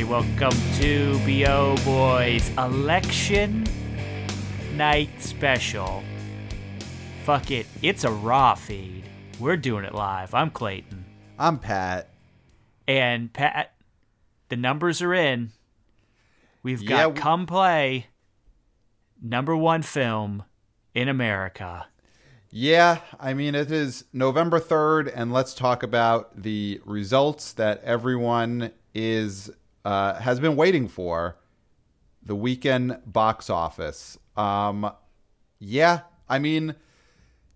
everybody. Welcome to BO Boys Election Night Special. Fuck it, it's a raw feed. We're doing it live. I'm Clayton. I'm Pat. And Pat, the numbers are in. We've got Yeah, w- Come Play, number one film in America. Yeah, I mean, it is November 3rd, and let's talk about the results that everyone is uh, has been waiting for the weekend box office. Um, yeah, I mean,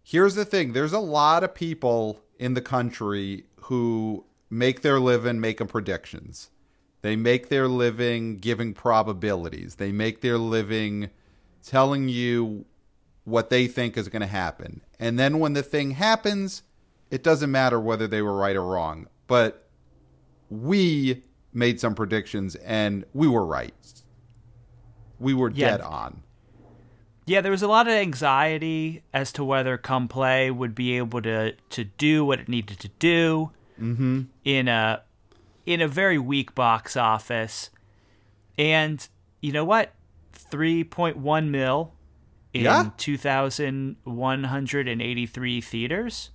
here's the thing there's a lot of people in the country who make their living making predictions. They make their living giving probabilities. They make their living telling you what they think is going to happen. And then when the thing happens, it doesn't matter whether they were right or wrong. But we made some predictions and we were right. We were Yeah. dead on. Yeah, there was a lot of anxiety as to whether Come Play would be able to to do what it needed to do mm-hmm. in a in a very weak box office. And you know what? 3.1 mil in Yeah. 2,183 theaters.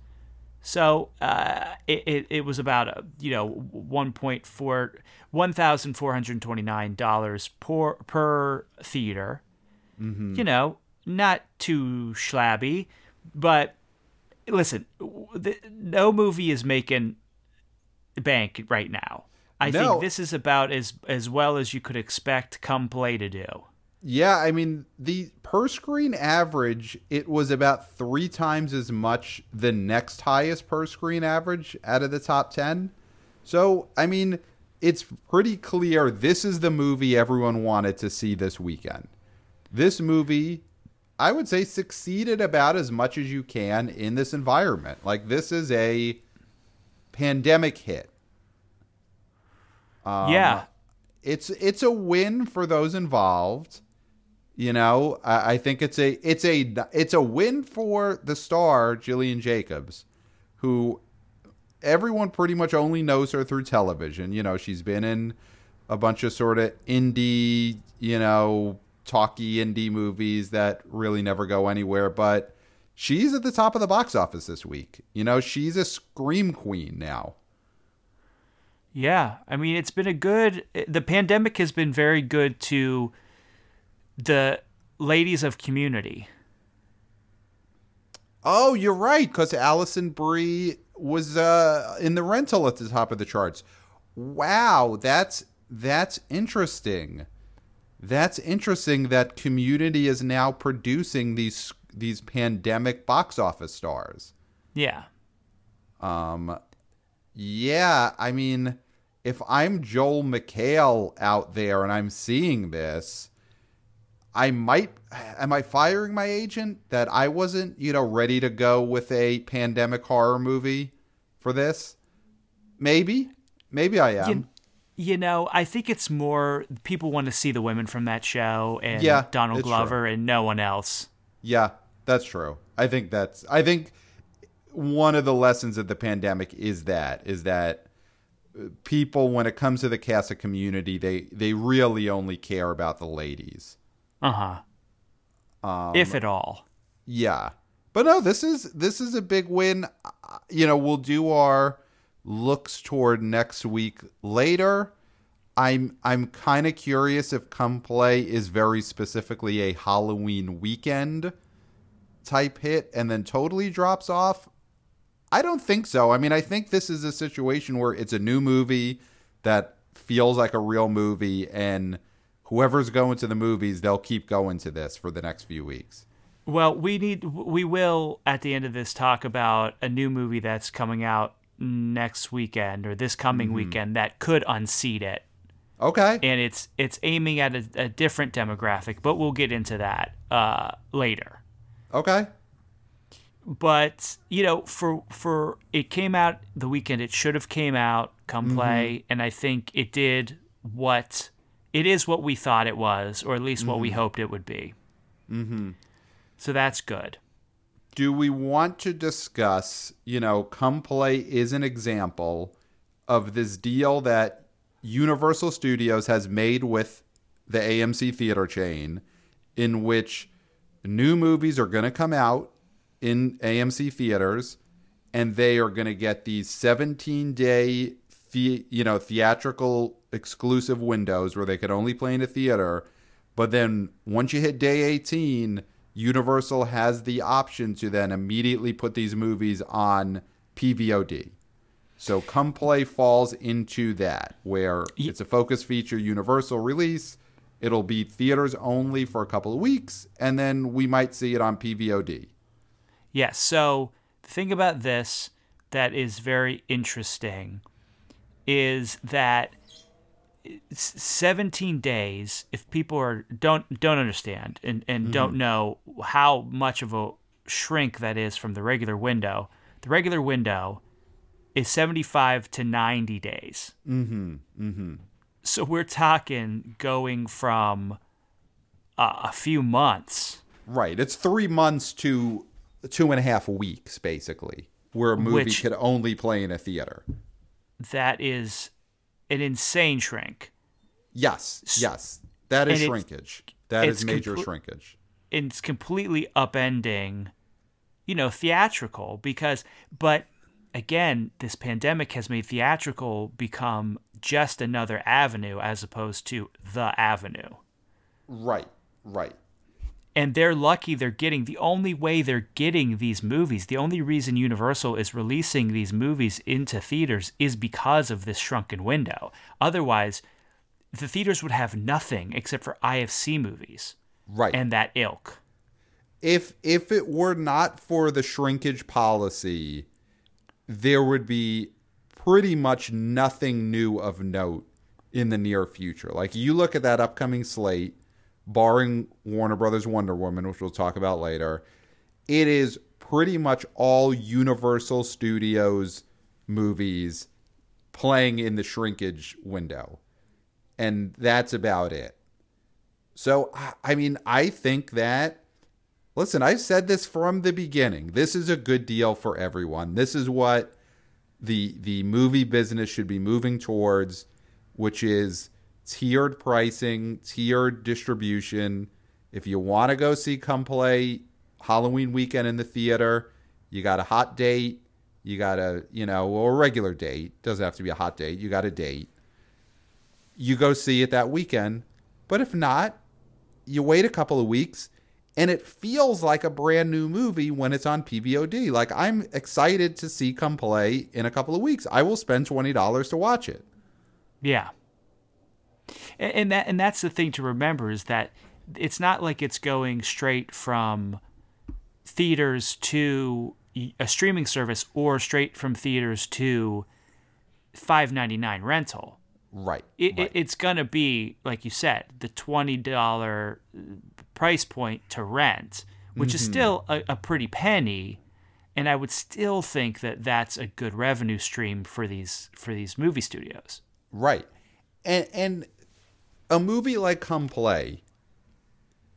So uh, it, it, it was about a, you know 1.4 $1,429 per per theater you know, not too shlabby, but listen, the, no movie is making bank right now. I No. think this is about as as well as you could expect Come Play to do. Yeah, I mean, the per screen average, it was about three times as much the next highest per screen average out of the top 10. So, I mean, it's pretty clear this is the movie everyone wanted to see this weekend. This movie, I would say, succeeded about as much as you can in this environment. Like, this is a pandemic hit. Um, yeah, it's it's a win for those involved. You know, I, I think it's a it's a it's a win for the star Gillian Jacobs, who everyone pretty much only knows her through television. You know, she's been in a bunch of sort of indie, you know, talky indie movies that really never go anywhere, but she's at the top of the box office this week. You know, she's a scream queen now. yeah. I mean, it's been a good. The pandemic has been very good to the ladies of Community. Oh, you're right, because Alison Brie was uh, in the rental at the top of the charts. Wow, that's that's interesting. That's interesting that Community is now producing these these pandemic box office stars. Yeah, Um, yeah, I mean, if I'm Joel McHale out there and I'm seeing this, I might am I firing my agent that I wasn't, you know, ready to go with a pandemic horror movie for this? Maybe. Maybe I am. You, you know, I think it's more people want to see the women from that show and Yeah, Donald Glover and no one else. Yeah, that's true. I think that's I think one of the lessons of the pandemic is that is that uh, people when it comes to the cast of community, they they really only care about the ladies. Uh huh. Um, if at all. Yeah. But no, this is this is a big win. Uh, You know, we'll do our looks toward next week later. I'm I'm kind of curious if Come Play is very specifically a Halloween weekend type hit and then totally drops off. I don't think so. I mean, I think this is a situation where it's a new movie that feels like a real movie and whoever's going to the movies, they'll keep going to this for the next few weeks. Well, we need we will at the end of this talk about a new movie that's coming out next weekend or this coming Mm-hmm. weekend that could unseat it. Okay. And it's it's aiming at a, a different demographic, but we'll get into that uh, later. Okay. but you know for for it came out the weekend it should have came out come play and i think it did what it is what we thought it was or at least what we hoped it would be. Mm-hmm. so that's good. Do we want to discuss, you know, Come Play is an example of this deal that Universal Studios has made with the AMC theater chain, in which new movies are going to come out in AMC theaters, and they are going to get these 17 day, the, you know, theatrical exclusive windows where they could only play in a theater. But then once you hit day 18, Universal has the option to then immediately put these movies on PVOD. So Come Play falls into that, where it's a focus feature Universal release. It'll be theaters only for a couple of weeks, and then we might see it on PVOD. Yes. So the thing about this that is very interesting is that 17 days if people are don't don't understand and, and mm-hmm. don't know how much of a shrink that is from the regular window the regular window is 75 to 90 days. Mm-hmm. Mm-hmm. So we're talking going from uh, a few months. Right. It's three months to two and a half weeks, basically, where a movie Which, could only play in a theater. That is an insane shrink. Yes. Yes. That is and shrinkage. That is major com- shrinkage. It's completely upending, you know, theatrical because, but again, this pandemic has made theatrical become just another avenue as opposed to the avenue. Right, right. And they're lucky they're getting the only way they're getting these movies, the only reason Universal is releasing these movies into theaters is because of this shrunken window. Otherwise, the theaters would have nothing except for IFC movies. Right. And that ilk. If if it were not for the shrinkage policy, there would be pretty much nothing new of note in the near future. Like you look at that upcoming slate, barring Warner Brothers Wonder Woman, which we'll talk about later, it is pretty much all Universal Studios movies playing in the shrinkage window. And that's about it. So, I mean, I think that Listen, I've said this from the beginning. This is a good deal for everyone. This is what the the movie business should be moving towards, which is tiered pricing, tiered distribution. If you want to go see Come Play Halloween weekend in the theater, you got a hot date, you got a, you know, or a regular date. Doesn't have to be a hot date. You got a date. You go see it that weekend. But if not, you wait a couple of weeks and it feels like a brand new movie when it's on PVOD. Like I'm excited to see Come Play in a couple of weeks. I will spend twenty dollars to watch it. Yeah, and that and that's the thing to remember is that it's not like it's going straight from theaters to a streaming service or straight from theaters to 5.99 rental right, it, right. It, it's gonna be like you said the $20 price point to rent, which mm-hmm. is still a, a pretty penny. And I would still think that that's a good revenue stream for these for these movie studios. Right, and and a movie like Come Play,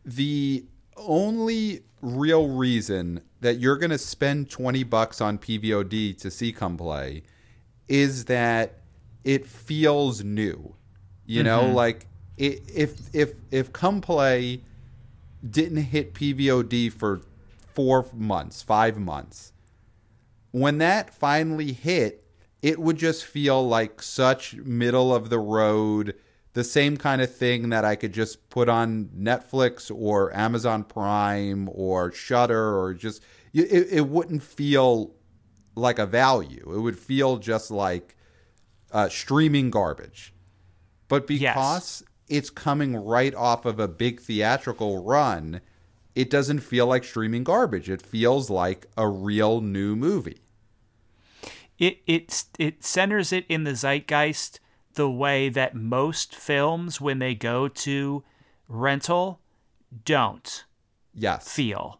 the only real reason that you're going to spend 20 bucks on PVOD to see Come Play is that it feels new. You know, mm-hmm. like it, if if if Come Play didn't hit PVOD for four months, five months. When that finally hit, it would just feel like such middle of the road, the same kind of thing that I could just put on Netflix or Amazon Prime or Shudder or just it, it wouldn't feel like a value. It would feel just like uh, streaming garbage. But because yes it's coming right off of a big theatrical run, it doesn't feel like streaming garbage. It feels like a real new movie. It it it centers it in the zeitgeist the way that most films when they go to rental don't yes feel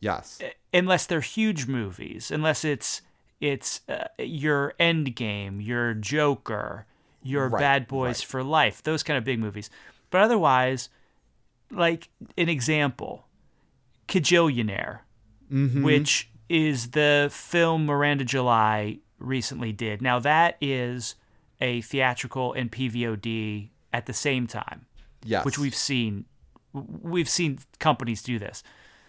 yes unless they're huge movies unless it's it's uh, your Endgame your Joker your right, Bad Boys right. for Life, those kind of big movies. But otherwise, like an example, Kajillionaire, mm-hmm. which is the film Miranda July recently did. Now that is a theatrical and PVOD at the same time, Yes. which we've seen we've seen companies do this.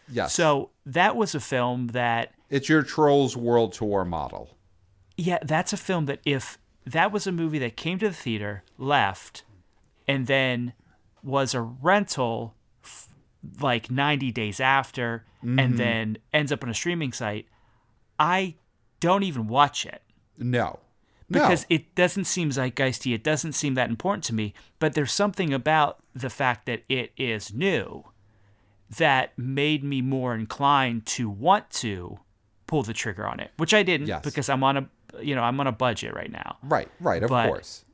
yes. So that was a film that it's your Trolls World Tour model. yeah, that's a film that if that was a movie that came to the theater, left, and then was a rental f- like 90 days after Mm-hmm. and then ends up on a streaming site, I don't even watch it. No. Because no. it doesn't seem zeitgeisty. It doesn't seem that important to me. But there's something about the fact that it is new that made me more inclined to want to pull the trigger on it, which I didn't Yes. because I'm on a you know I'm on a budget right now. right, right, of but- course.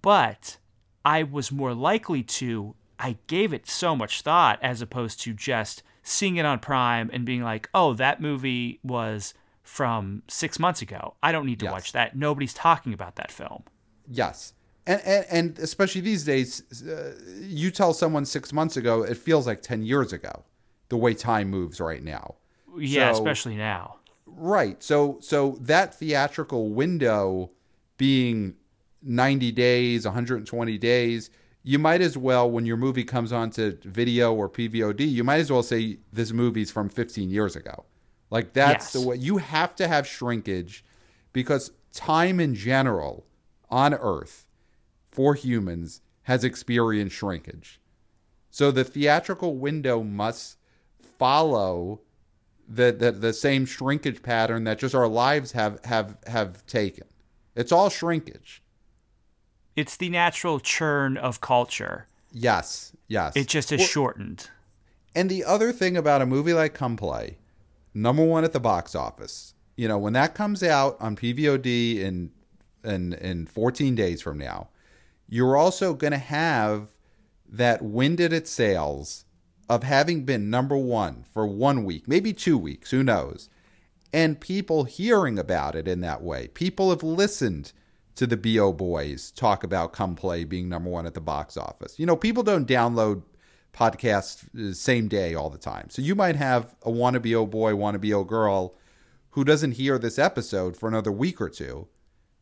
But I was more likely to. I gave it so much thought as opposed to just seeing it on Prime and being like, "Oh, that movie was." From six months ago, I don't need to Yes. watch that. Nobody's talking about that film. Yes. And, and, and especially these days, uh, you tell someone six months ago, it feels like 10 years ago, the way time moves right now. Yeah, So- especially now. Right. So so that theatrical window being 90 days, 120 days, you might as well when your movie comes onto video or PVOD, you might as well say this movie's from 15 years ago. Like that's Yes. the way you have to have shrinkage because time in general on earth for humans has experienced shrinkage. So the theatrical window must follow the, the the same shrinkage pattern that just our lives have have have taken. It's all shrinkage. It's the natural churn of culture. Yes, yes. It just is Well, shortened. And the other thing about a movie like Come Play, number one at the box office. You know, when that comes out on PVOD in in in 14 days from now, you're also going to have that wind at its sails of having been number one for one week, maybe two weeks, who knows? And people hearing about it in that way. People have listened to the BO Boys talk about Come Play being number one at the box office. You know, people don't download podcasts uh, same day all the time. So you might have a wanna BO boy, wanna BO girl who doesn't hear this episode for another week or two.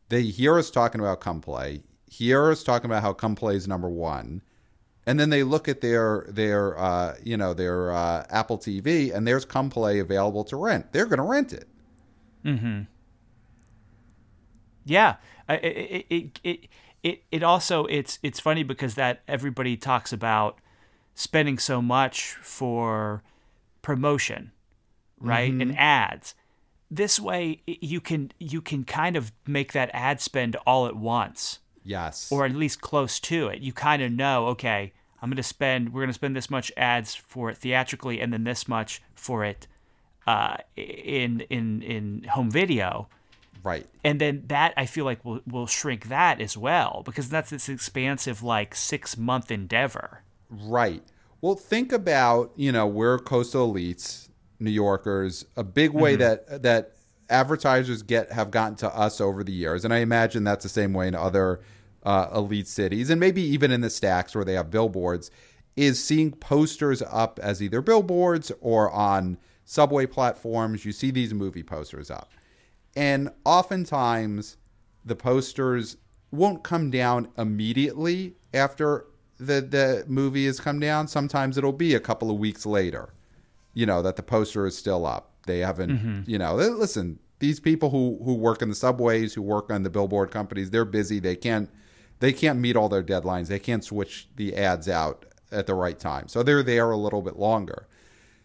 They hear us talking about Come Play, hear us talking about how Come Play is number one, and then they look at their their uh, you know their uh, Apple TV and there's Come Play available to rent. They're going to rent it. Hmm. Yeah, it it it it it also it's it's funny because that everybody talks about spending so much for promotion, right, and ads. This way, you can you can kind of make that ad spend all at once. Yes. or at least close to it. You kind of know, okay, I'm going to spend, we're going to spend this much ads for it theatrically, and then this much for it uh, in in in home video, right. and then that I feel like will will shrink that as well because that's this expansive like six month endeavor. Right. Well, think about you know we're coastal elites, New Yorkers. A big way that that advertisers get have gotten to us over the years, and I imagine that's the same way in other uh, elite cities, and maybe even in the stacks where they have billboards, is seeing posters up as either billboards or on subway platforms. You see these movie posters up, and oftentimes the posters won't come down immediately after the the movie has come down. Sometimes it'll be a couple of weeks later. You know that the poster is still up. They haven't. Mm-hmm. You know, listen. These people who who work in the subways, who work on the billboard companies, they're busy. They can't they can't meet all their deadlines. They can't switch the ads out at the right time. So they're there a little bit longer.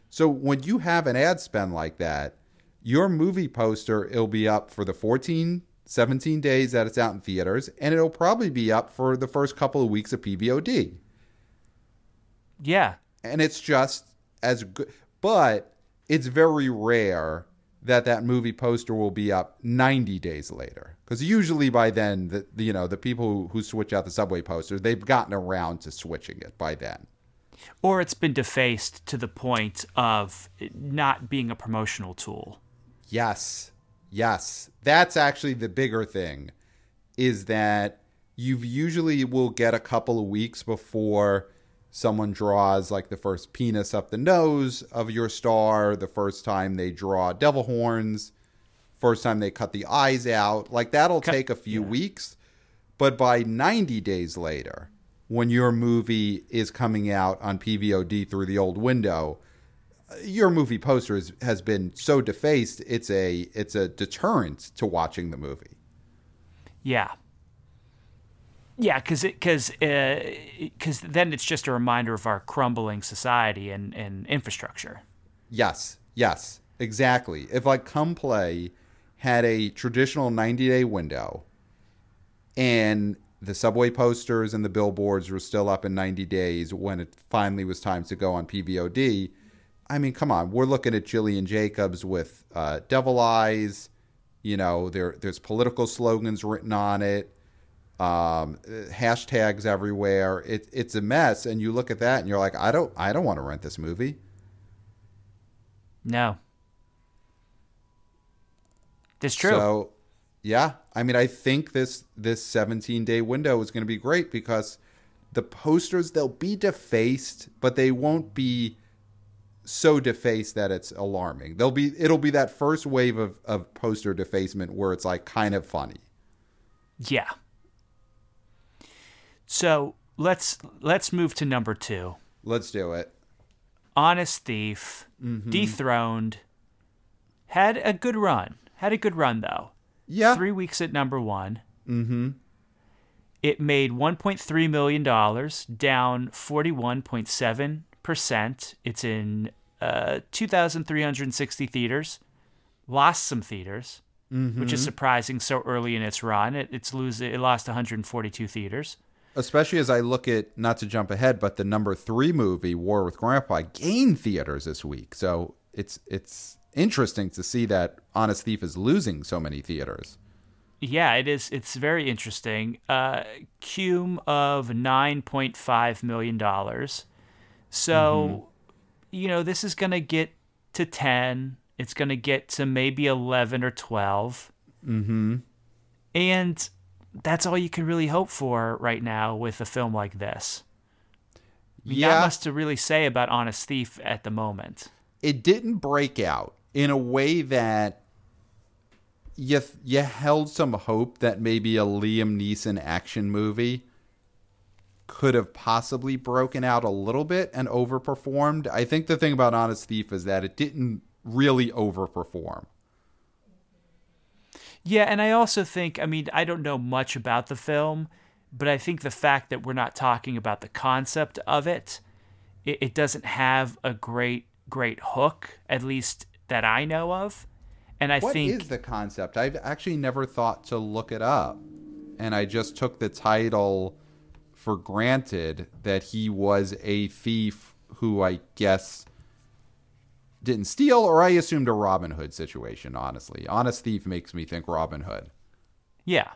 So when you have an ad spend like that, your movie poster it'll be up for the 14 17 days that it's out in theaters and it'll probably be up for the first couple of weeks of PVOD. Yeah, And it's just as good but it's very rare that that movie poster will be up 90 days later because usually by then the, the you know the people who, who switch out the subway posters they've gotten around to switching it by then or it's been defaced to the point of not being a promotional tool. Yes. Yes. That's actually the bigger thing is that you usually will get a couple of weeks before someone draws like the first penis up the nose of your star, the first time they draw devil horns, first time they cut the eyes out. Like that'll take a few weeks. But by 90 days later, when your movie is coming out on PVOD through the old window, your movie poster is, has been so defaced it's a it's a deterrent to watching the movie. Yeah. Yeah, because because because uh, then it's just a reminder of our crumbling society and, and infrastructure. Yes, yes, exactly. If like Come Play had a traditional 90 day window and the subway posters and the billboards were still up in 90 days when it finally was time to go on PVOD. I mean, come on, we're looking at Gillian Jacobs with uh, Devil Eyes. You know, there there's political slogans written on it, um, hashtags everywhere. It, it's a mess, and you look at that and you're like, I don't I don't want to rent this movie. No, that's true. So, yeah, I mean, I think this this 17 day window is going to be great because the posters they'll be defaced, but they won't be so defaced that it's alarming. They'll be it'll be that first wave of, of poster defacement where it's like kind of funny. Yeah. So let's let's move to number two. Let's do it. Honest Thief, mm-hmm. dethroned, had a good run. Had a good run though. Yeah. Three weeks at number one. Mm-hmm. It made $1.3 million, down 41.7%. It's in uh, 2,360 theaters. Lost some theaters, mm-hmm. which is surprising so early in its run. It, it's lose, it lost 142 theaters. Especially as I look at, not to jump ahead, but the number three movie, War with Grandpa, gained theaters this week. So it's it's interesting to see that Honest Thief is losing so many theaters. Yeah, it is. It's very interesting. Uh, cume of nine point five million dollars. So, mm-hmm. You know, this is going to get to ten. It's going to get to maybe eleven or 12 mm-hmm. And that's all you can really hope for right now with a film like this. yeah, not much to really say about Honest Thief at the moment. It didn't break out in a way that you you held some hope that maybe a Liam Neeson action movie could have possibly broken out a little bit and overperformed. I think the thing about Honest Thief is that it didn't really overperform. Yeah, and I also think, I mean, I don't know much about the film, but I think the fact that we're not talking about the concept of it, it, it doesn't have a great, great hook, at least that I know of. And I what think What is the concept? I've actually never thought to look it up. And I just took the title for granted that he was a thief who I guess didn't steal, or I assumed a Robin Hood situation, honestly. Honest Thief makes me think Robin Hood. Yeah.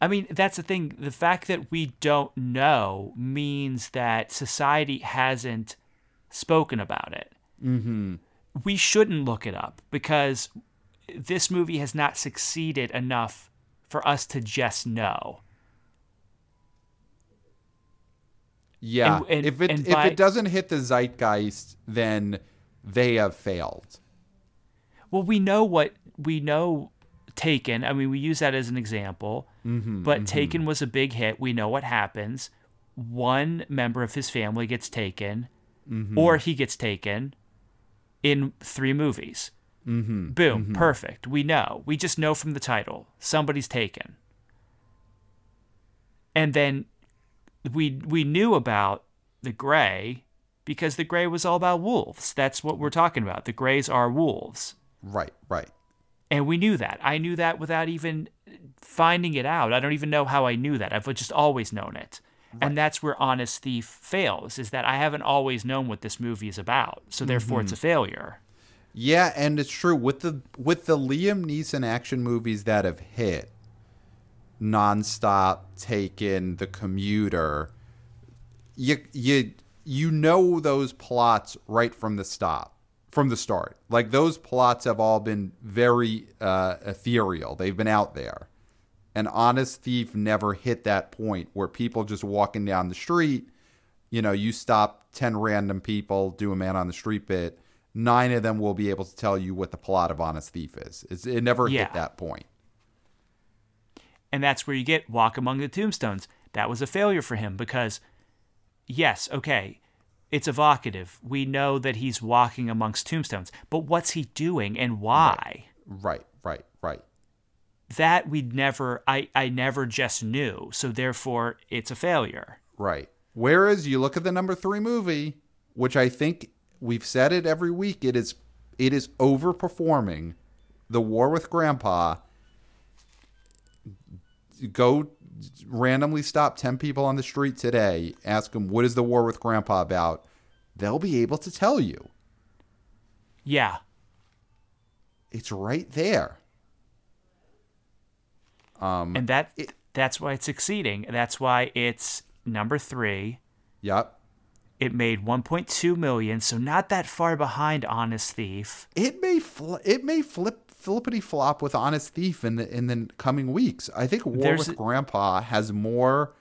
I mean, that's the thing. The fact that we don't know means that society hasn't spoken about it. Mm-hmm we shouldn't look it up because this movie has not succeeded enough for us to just know. Yeah, and, and, if it if by, it doesn't hit the zeitgeist, then they have failed. Well, we know what we know. Taken. I mean, we use that as an example, mm-hmm, but mm-hmm. Taken was a big hit. We know what happens. One member of his family gets taken, mm-hmm. or he gets taken, in three movies. Mm-hmm. Boom, mm-hmm. perfect. We know. We just know from the title somebody's taken. And then we we knew about the Grey because the Grey was all about wolves. That's what we're talking about. The Greys are wolves. Right, right. And we knew that. I knew that without even finding it out. I don't even know how I knew that. I've just always known it. Right. And that's where Honest Thief fails, is that I haven't always known what this movie is about. So therefore mm-hmm. it's a failure. Yeah, and it's true with the with the Liam Neeson action movies that have hit, nonstop, Taken, The Commuter. You you you know those plots right from the stop, from the start. Like those plots have all been very uh, ethereal. They've been out there. And Honest Thief never hit that point where people just walking down the street, you know, you stop 10 random people, do a man on the street bit, nine of them will be able to tell you what the plot of Honest Thief is. It's, it never yeah. hit that point. And that's where you get Walk Among the Tombstones. That was a failure for him because, yes, okay, it's evocative. We know that he's walking amongst tombstones, but what's he doing and why? Right, right, right. That we never, I, I never just knew. So therefore, it's a failure. Right. Whereas you look at the number three movie, which I think we've said it every week, it is it is overperforming the War with Grandpa. Go randomly stop 10 people on the street today, ask them, what is the War with Grandpa about? They'll be able to tell you. Yeah. It's right there. Um, and that it, that's why it's succeeding. That's why it's number three. Yep. It made 1.2 million, so not that far behind Honest Thief. It may fl- it may flip flippity flop with Honest Thief in the in the coming weeks. I think War There's with Grandpa has more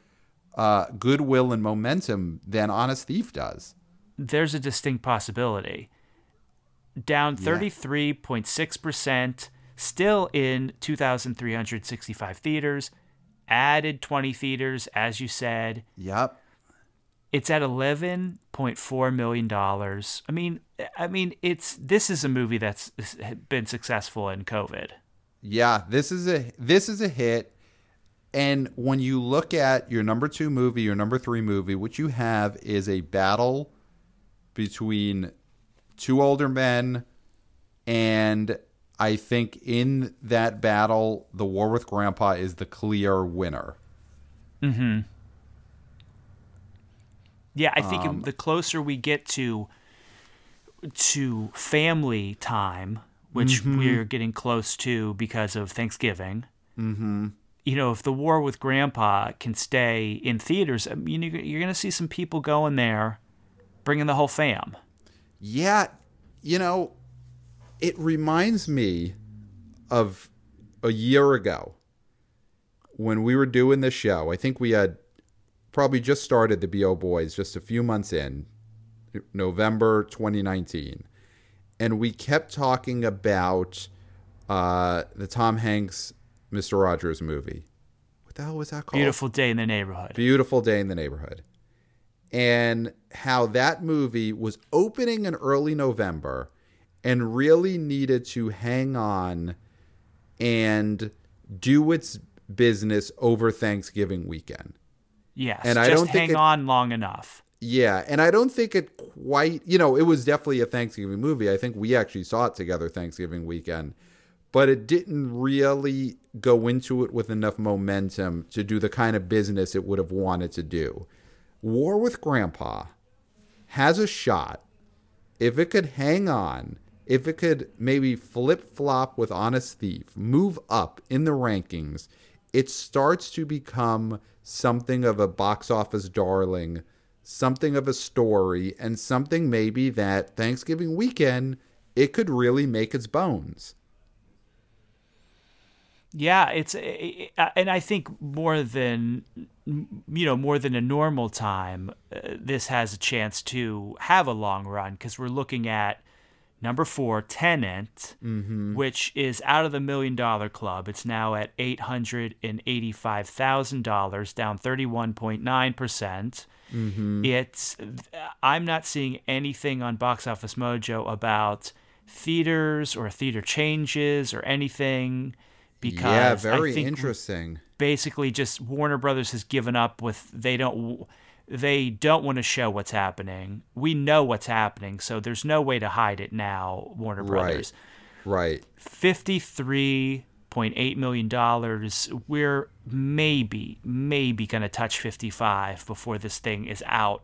uh, goodwill and momentum than Honest Thief does. There's a distinct possibility. Down 33.6%, still in 2,365 theaters, added 20 theaters, as you said. Yep. It's at eleven point four million dollars. I mean, I mean, it's this is a movie that's been successful in COVID. Yeah, this is a this is a hit. And when you look at your number two movie, your number three movie, what you have is a battle between two older men, and I think in that battle, the War with Grandpa is the clear winner. Hmm. Yeah, I think um, the closer we get to to family time, which mm-hmm. we're getting close to because of Thanksgiving. Mm-hmm. You know, if the war with Grandpa can stay in theaters, I mean, you're going to see some people going there, bringing the whole fam. Yeah, you know, it reminds me of a year ago when we were doing the show. I think we had probably just started the BO Boys just a few months in, November 2019. And we kept talking about uh, the Tom Hanks Mr. Rogers movie. What the hell was that called? Beautiful Day in the Neighborhood. Beautiful Day in the Neighborhood. And how that movie was opening in early November and really needed to hang on and do its business over Thanksgiving weekend. Yes, and I don't hang it, on long enough. Yeah, and I don't think it quite. You know, it was definitely a Thanksgiving movie. I think we actually saw it together Thanksgiving weekend, but it didn't really go into it with enough momentum to do the kind of business it would have wanted to do. War with Grandpa has a shot if it could hang on. If it could maybe flip flop with Honest Thief, move up in the rankings, it starts to become something of a box office darling, something of a story, and something maybe that Thanksgiving weekend it could really make its bones. Yeah, it's eh, eh, eh, uh, and I think more than you know more than a normal time, uh, this has a chance to have a long run because we're looking at Number four, Tenet, mm-hmm. which is out of the million dollar club. It's now at $885,000, down 31.9%. percent mm-hmm. It's, I'm not seeing anything on Box Office Mojo about theaters or theater changes or anything because yeah, very interesting. Basically, just Warner Brothers has given up with they don't they don't want to show what's happening. We know what's happening, so there's no way to hide it now, Warner Brothers. Right. Right. Fifty-three point eight million dollars. We're maybe, maybe gonna touch fifty-five before this thing is out.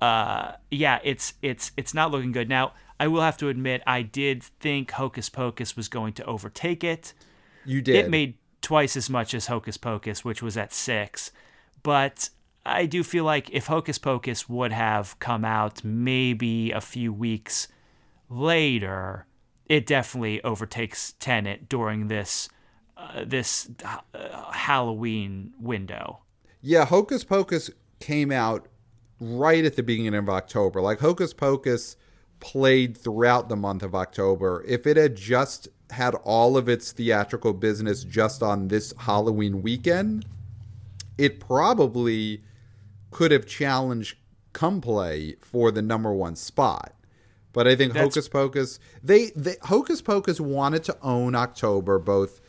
Uh, yeah, it's it's it's not looking good. Now, I will have to admit, I did think Hocus Pocus was going to overtake it. You did. It made twice as much as Hocus Pocus, which was at six. But I do feel like if Hocus Pocus would have come out maybe a few weeks later, it definitely overtakes Tenet during this uh, this uh, Halloween window. Yeah, Hocus Pocus came out right at the beginning of October. Like Hocus Pocus played throughout the month of October. If it had just had all of its theatrical business just on this Halloween weekend, it probably could have challenged Come Play for the number one spot. But I think That's- Hocus Pocus they, they Hocus Pocus wanted to own October both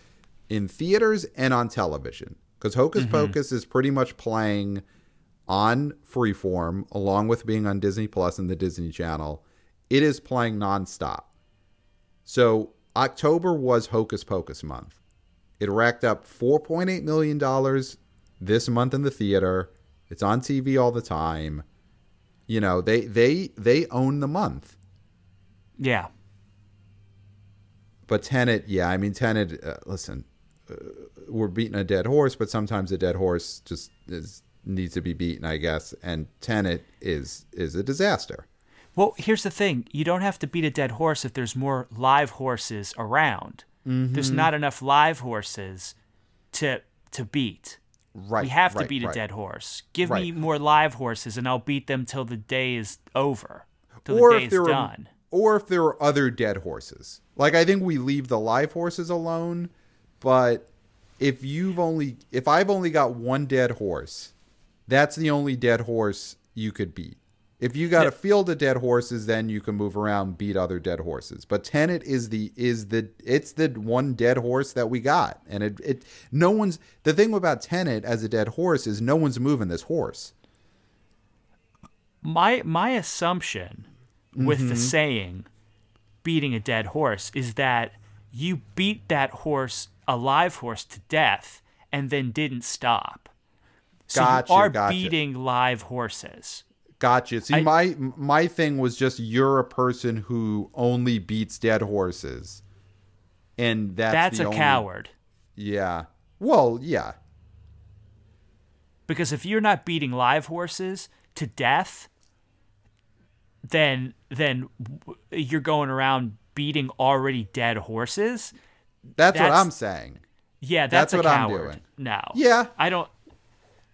in theaters and on television because Hocus mm-hmm. Pocus is pretty much playing on Freeform along with being on Disney Plus and the Disney Channel. It is playing nonstop. So October was Hocus Pocus month. It racked up 4.8 million dollars this month in the theater. It's on TV all the time. You know, they they they own the month. Yeah. But Tenet, yeah, I mean Tenet. Uh, listen, uh, we're beating a dead horse, but sometimes a dead horse just is, needs to be beaten, I guess. And Tenet is is a disaster. Well, here's the thing: you don't have to beat a dead horse if there's more live horses around. There's Mm-hmm. not enough live horses to to beat. Right. we have to right, beat a right. dead horse. Give me more live horses, and I'll beat them till the day is over, till or the if day is there are, done. or if there are other dead horses. Like I think we leave the live horses alone, but if you've only if I've only got one dead horse, that's the only dead horse you could beat. If you got a field of dead horses, then you can move around, beat other dead horses. But Tenet is the is the it's the one dead horse that we got, and it it no one's the thing about Tenet as a dead horse is no one's moving this horse. My my assumption with Mm-hmm. the saying beating a dead horse is that you beat that horse, a live horse, to death and then didn't stop. So Gotcha, you are gotcha. beating live horses. Gotcha. See, I- my my thing was just you're a person who only beats dead horses, and that's That's a only- coward. Yeah. Well, yeah. Because if you're not beating live horses to death, then then you're going around beating already dead horses. That's, what I'm saying. Yeah, that's, That's a what I'm doing. No. Yeah. I don't.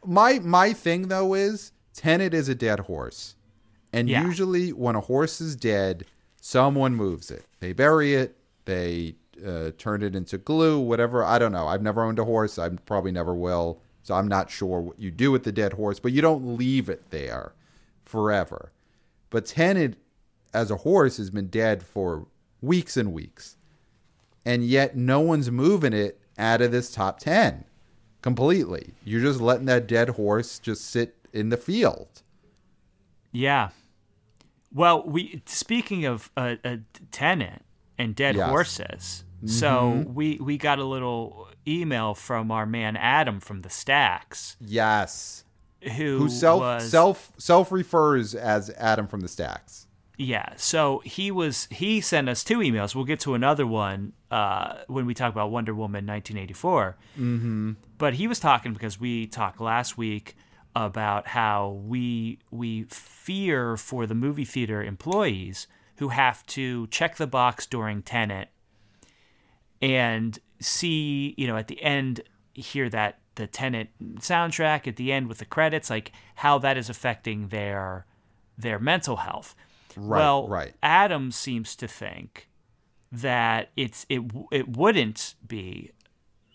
My my thing though is Tenet is a dead horse, and Yeah. usually when a horse is dead, someone moves it. They bury it. They uh, turn it into glue, whatever. I don't know. I've never owned a horse. I probably never will. So I'm not sure what you do with the dead horse, but you don't leave it there forever. But Tenet, as a horse, has been dead for weeks and weeks, and yet no one's moving it out of this top ten completely. You're just letting that dead horse just sit in the field. Yeah. Well, we speaking of a, a tenet and dead Yes. horses. So we we got a little email from our man Adam from the Stacks, Yes. who, Who self was self self refers as Adam from the Stacks. yeah. So he was he sent us two emails. We'll get to another one uh, when we talk about Wonder Woman 1984. Mm-hmm. But he was talking because we talked last week about how we we fear for the movie theater employees who have to check the box during tenet and see you know at the end hear that the tenet soundtrack at the end with the credits like how that is affecting their their mental health Right, well right. adam seems to think that it's it it wouldn't be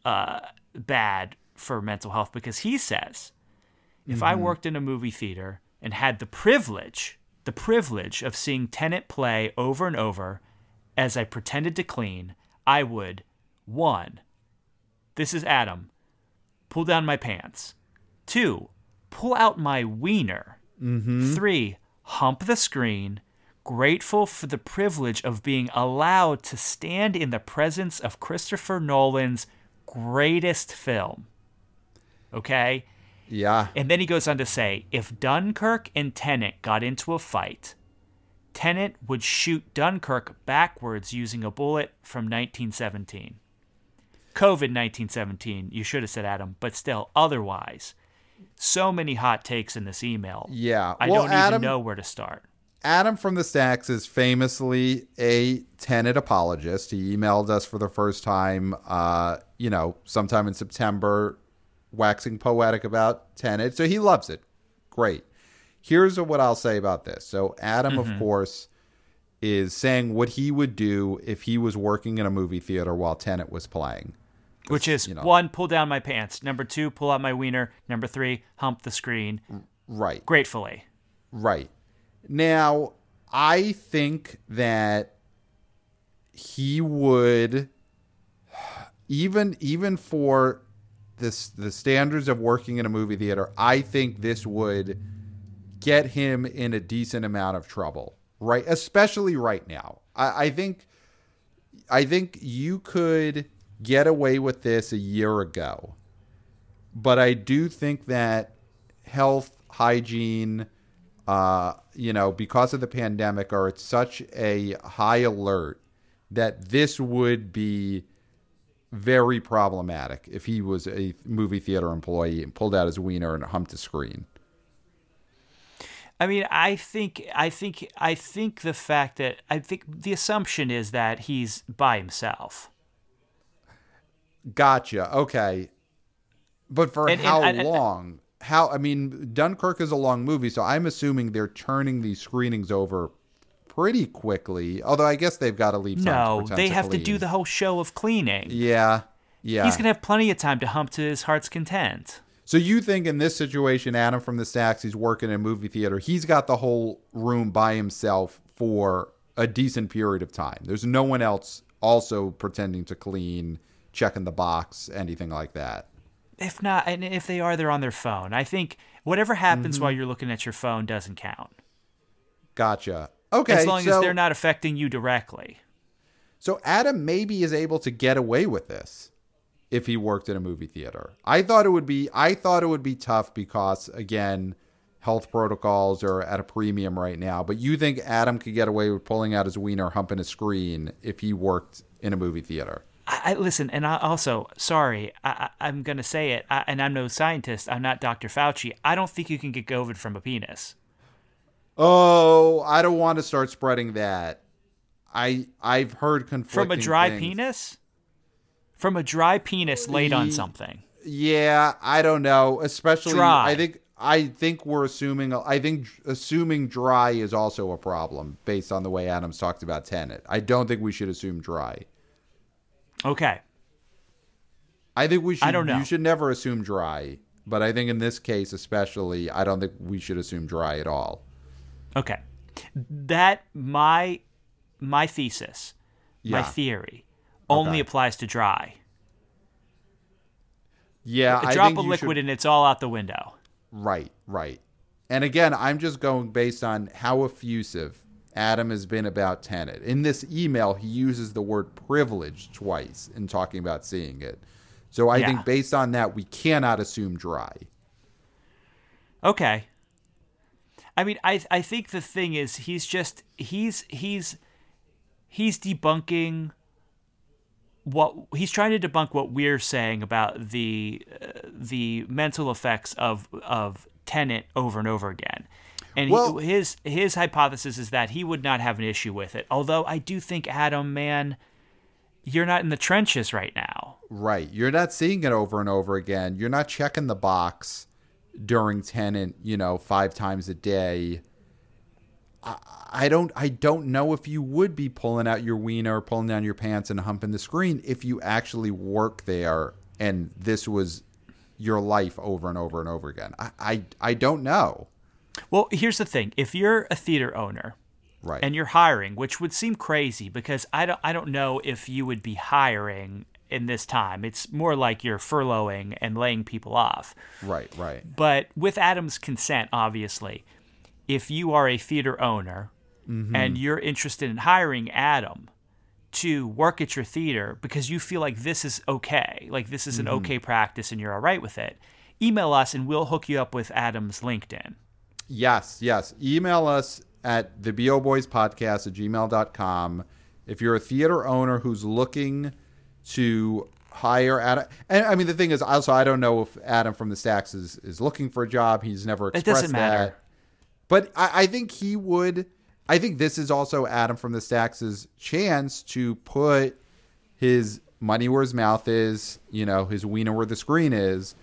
uh, bad for mental health because he says if I mm-hmm. worked in a movie theater and had the privilege, the privilege of seeing Tenet play over and over as I pretended to clean, I would one, this is Adam, pull down my pants. Two, pull out my wiener. Mm-hmm. Three, hump the screen, grateful for the privilege of being allowed to stand in the presence of Christopher Nolan's greatest film. Okay? Yeah. And then he goes on to say if Dunkirk and Tenet got into a fight, Tenet would shoot Dunkirk backwards using a bullet from 1917. COVID 1917, you should have said Adam, but still, otherwise. So many hot takes in this email. Yeah. I well, don't Adam, even know where to start. Adam from the Stacks is famously a Tenet apologist. He emailed us for the first time, uh, you know, sometime in September, waxing poetic about Tenet. So he loves it. Great. Here's what I'll say about this. So Adam, of mm-hmm. course, is saying what he would do if he was working in a movie theater while Tenet was playing. Which is you know. one, pull down my pants. Number two, pull out my wiener. Number three, hump the screen. Right. Gratefully. Right. Now, I think that he would even even for this the standards of working in a movie theater, I think this would get him in a decent amount of trouble. Right, especially right now. I, I think I think you could get away with this a year ago. But I do think that health, hygiene, uh, you know, because of the pandemic, are at such a high alert that this would be very problematic if he was a movie theater employee and pulled out his wiener and humped a screen. I mean, I think, I think, I think the fact that I think the assumption is that he's by himself. Gotcha. Okay. But for And- how and- and- long? How I mean, Dunkirk is a long movie, so I'm assuming they're turning these screenings over pretty quickly. Although I guess they've got to leave No, time they have to do the whole show of cleaning. Yeah. Yeah. He's gonna have plenty of time to hump to his heart's content. So you think in this situation, Adam from the Stacks, he's working in a movie theater. He's got the whole room by himself for a decent period of time. There's no one else also pretending to clean, checking the box, anything like that. If not, and if they are, they're on their phone. I think whatever Mm-hmm. happens while you're looking at your phone doesn't count. Gotcha. Okay. as long so, as they're not affecting you directly. So Adam maybe is able to get away with this if he worked in a movie theater. I thought it would be I thought it would be tough because again, health protocols are at a premium right now. But you think Adam could get away with pulling out his wiener, humping a screen if he worked in a movie theater? I, I listen, and I also sorry, I, I, I'm gonna say it, I, and I'm no scientist. I'm not Dr. Fauci. I don't think you can get COVID from a penis. Oh, I don't want to start spreading that. I I've heard conflicting From a dry things. penis? From a dry penis laid on something. Yeah, I don't know. Especially, Dry. I think I think we're assuming. I think assuming dry is also a problem based on the way Adams talked about Tenet. I don't think we should assume dry. Okay. I think we should. I don't know. You should never assume dry. But I think in this case, especially, I don't think we should assume dry at all. Okay. That my my thesis, my theory, only Okay. applies to dry. Yeah, A I drop of liquid should- and it's all out the window. Right, right. And again, I'm just going based on how effusive Adam has been about Tenet. In this email, he uses the word privilege twice in talking about seeing it. So I Yeah. think based on that, we cannot assume dry. Okay. I mean, I I think the thing is he's just he's he's he's debunking what he's trying to debunk what we're saying about the uh, the mental effects of of Tenet over and over again. And Well- he, his his hypothesis is that he would not have an issue with it. Although I do think Adam, man, you're not in the trenches right now. Right. You're not seeing it over and over again. You're not checking the box during Tenet, you know, five times a day. I, I don't I don't know if you would be pulling out your wiener, pulling down your pants and humping the screen if you actually work there and this was your life over and over and over again. I I, I don't know. Well, here's the thing: if you're a theater owner Right. and you're hiring, which would seem crazy because I don't I don't know if you would be hiring in this time. It's more like you're furloughing and laying people off. right, right. But with Adam's consent, obviously, if you are a theater owner mm-hmm. and you're interested in hiring Adam to work at your theater because you feel like this is okay, like this is an mm-hmm. okay practice and you're all right with it, email us and we'll hook you up with Adam's LinkedIn. Yes, yes. Email us at the BO Boys Podcast at gmail.com. If you're a theater owner who's looking to hire Adam, and I mean, the thing is, also, I don't know if Adam from the Stacks is, is looking for a job. He's never expressed It doesn't matter. that. But I, I think he would. I think this is also Adam from the Stacks' chance to put his money where his mouth is, you know, his wiener where the screen is,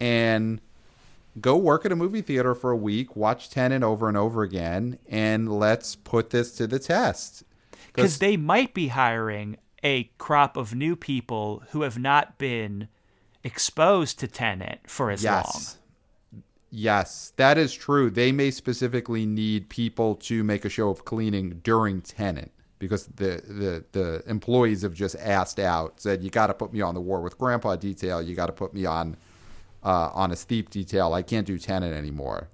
and go work at a movie theater for a week, watch Tenet over and over again, and let's put this to the test. Because they might be hiring a crop of new people who have not been exposed to Tenet for as yes. long. Yes, that is true. They may specifically need people to make a show of cleaning during Tenet because the the the employees have just asked out, said you got to put me on the War with Grandpa detail, you got to put me on uh, on a Thief detail. I can't do Tenet anymore.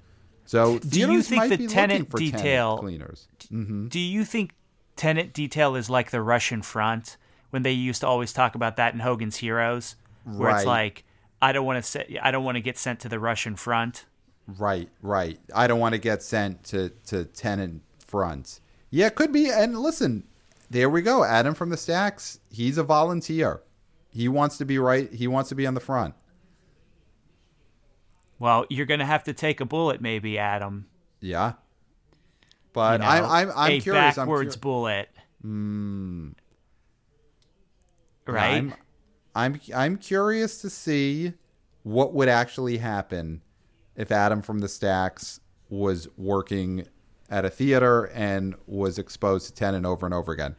So do you think the Tenet detail cleaners? Mm-hmm. Do you think Tenet detail is like the Russian front when they used to always talk about that in Hogan's Heroes, where right. it's like I don't want to say I don't want to get sent to the Russian front. Right, right. I don't want to get sent to to Tenet front. Yeah, it could be. And listen, there we go. Adam from the Stacks. He's a volunteer. He wants to be right. He wants to be on the front. Well, you're going to have to take a bullet, maybe, Adam. Yeah. But you know, I'm, I'm, I'm a curious. backwards I'm bullet. Mm. Right. I'm, I'm, I'm curious to see what would actually happen if Adam from the Stacks was working at a theater and was exposed to Tenet over and over again.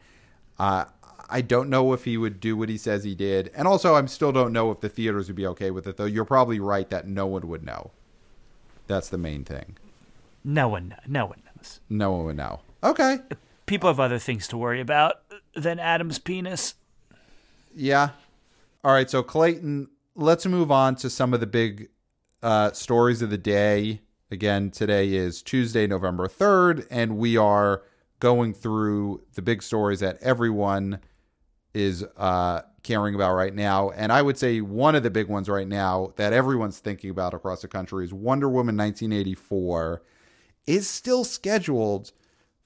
Uh, I don't know if he would do what he says he did. And also, I still don't know if the theaters would be okay with it, though. You're probably right that no one would know. That's the main thing. No one, no one knows. No one would know. Okay. People have other things to worry about than Adam's penis. Yeah. All right. So, Clayton, let's move on to some of the big uh, stories of the day. Again, today is Tuesday, November 3rd, and we are going through the big stories that everyone is uh, caring about right now. And I would say one of the big ones right now that everyone's thinking about across the country is Wonder Woman 1984 is still scheduled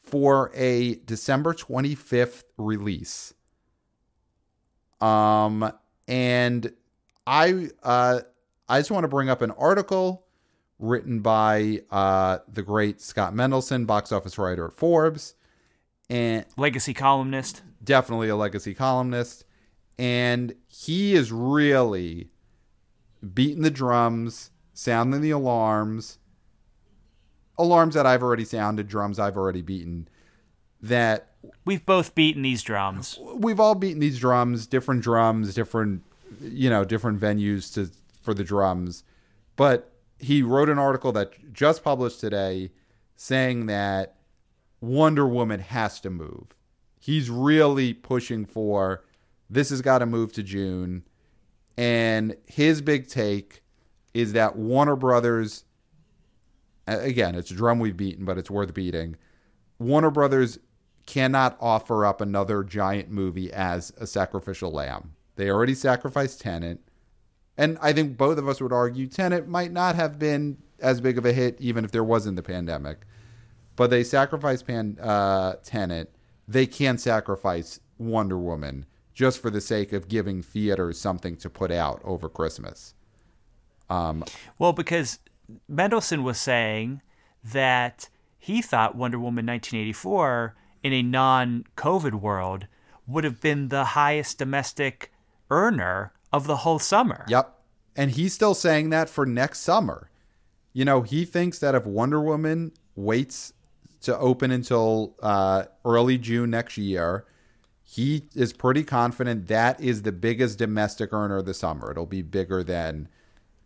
for a December 25th release. Um, and I uh, I just want to bring up an article written by uh, the great Scott Mendelson, box office writer at Forbes, and legacy columnist definitely a legacy columnist and he is really beating the drums sounding the alarms alarms that i've already sounded drums i've already beaten that we've both beaten these drums we've all beaten these drums different drums different you know different venues to for the drums but he wrote an article that just published today saying that Wonder Woman has to move. He's really pushing for this has got to move to June. And his big take is that Warner Brothers, again, it's a drum we've beaten, but it's worth beating. Warner Brothers cannot offer up another giant movie as a sacrificial lamb. They already sacrificed Tenet. And I think both of us would argue Tenet might not have been as big of a hit even if there wasn't the pandemic but they sacrificed Pan uh, Tenet. They can sacrifice Wonder Woman just for the sake of giving theaters something to put out over Christmas. Um, well, because Mendelson was saying that he thought Wonder Woman 1984 in a non-COVID world would have been the highest domestic earner of the whole summer. Yep. And he's still saying that for next summer. You know, he thinks that if Wonder Woman waits to open until uh, early June next year. He is pretty confident that is the biggest domestic earner of the summer. It'll be bigger than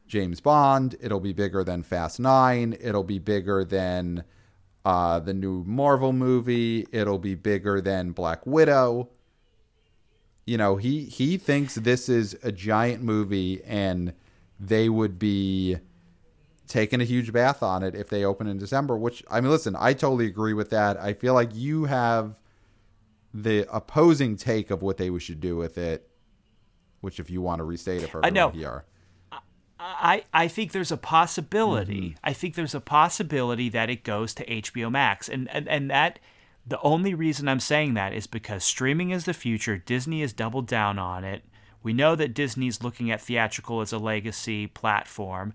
James Bond. It'll be bigger than Fast Nine. It'll be bigger than uh, the new Marvel movie. It'll be bigger than Black Widow. You know, he he thinks this is a giant movie, and they would be taking a huge bath on it if they open in December, which I mean, listen, I totally agree with that. I feel like you have the opposing take of what they should do with it, which if you want to restate it for me, I know. here. I, I think there's a possibility. Mm-hmm. I think there's a possibility that it goes to HBO Max. And, and and that the only reason I'm saying that is because streaming is the future. Disney has doubled down on it. We know that Disney's looking at theatrical as a legacy platform.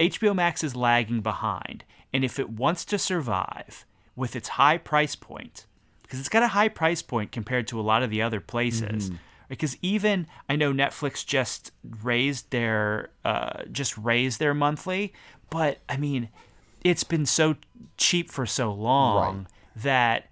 HBO Max is lagging behind, and if it wants to survive with its high price point, because it's got a high price point compared to a lot of the other places, mm-hmm. Because even I know Netflix just raised their uh, just raised their monthly, but I mean, it's been so cheap for so long that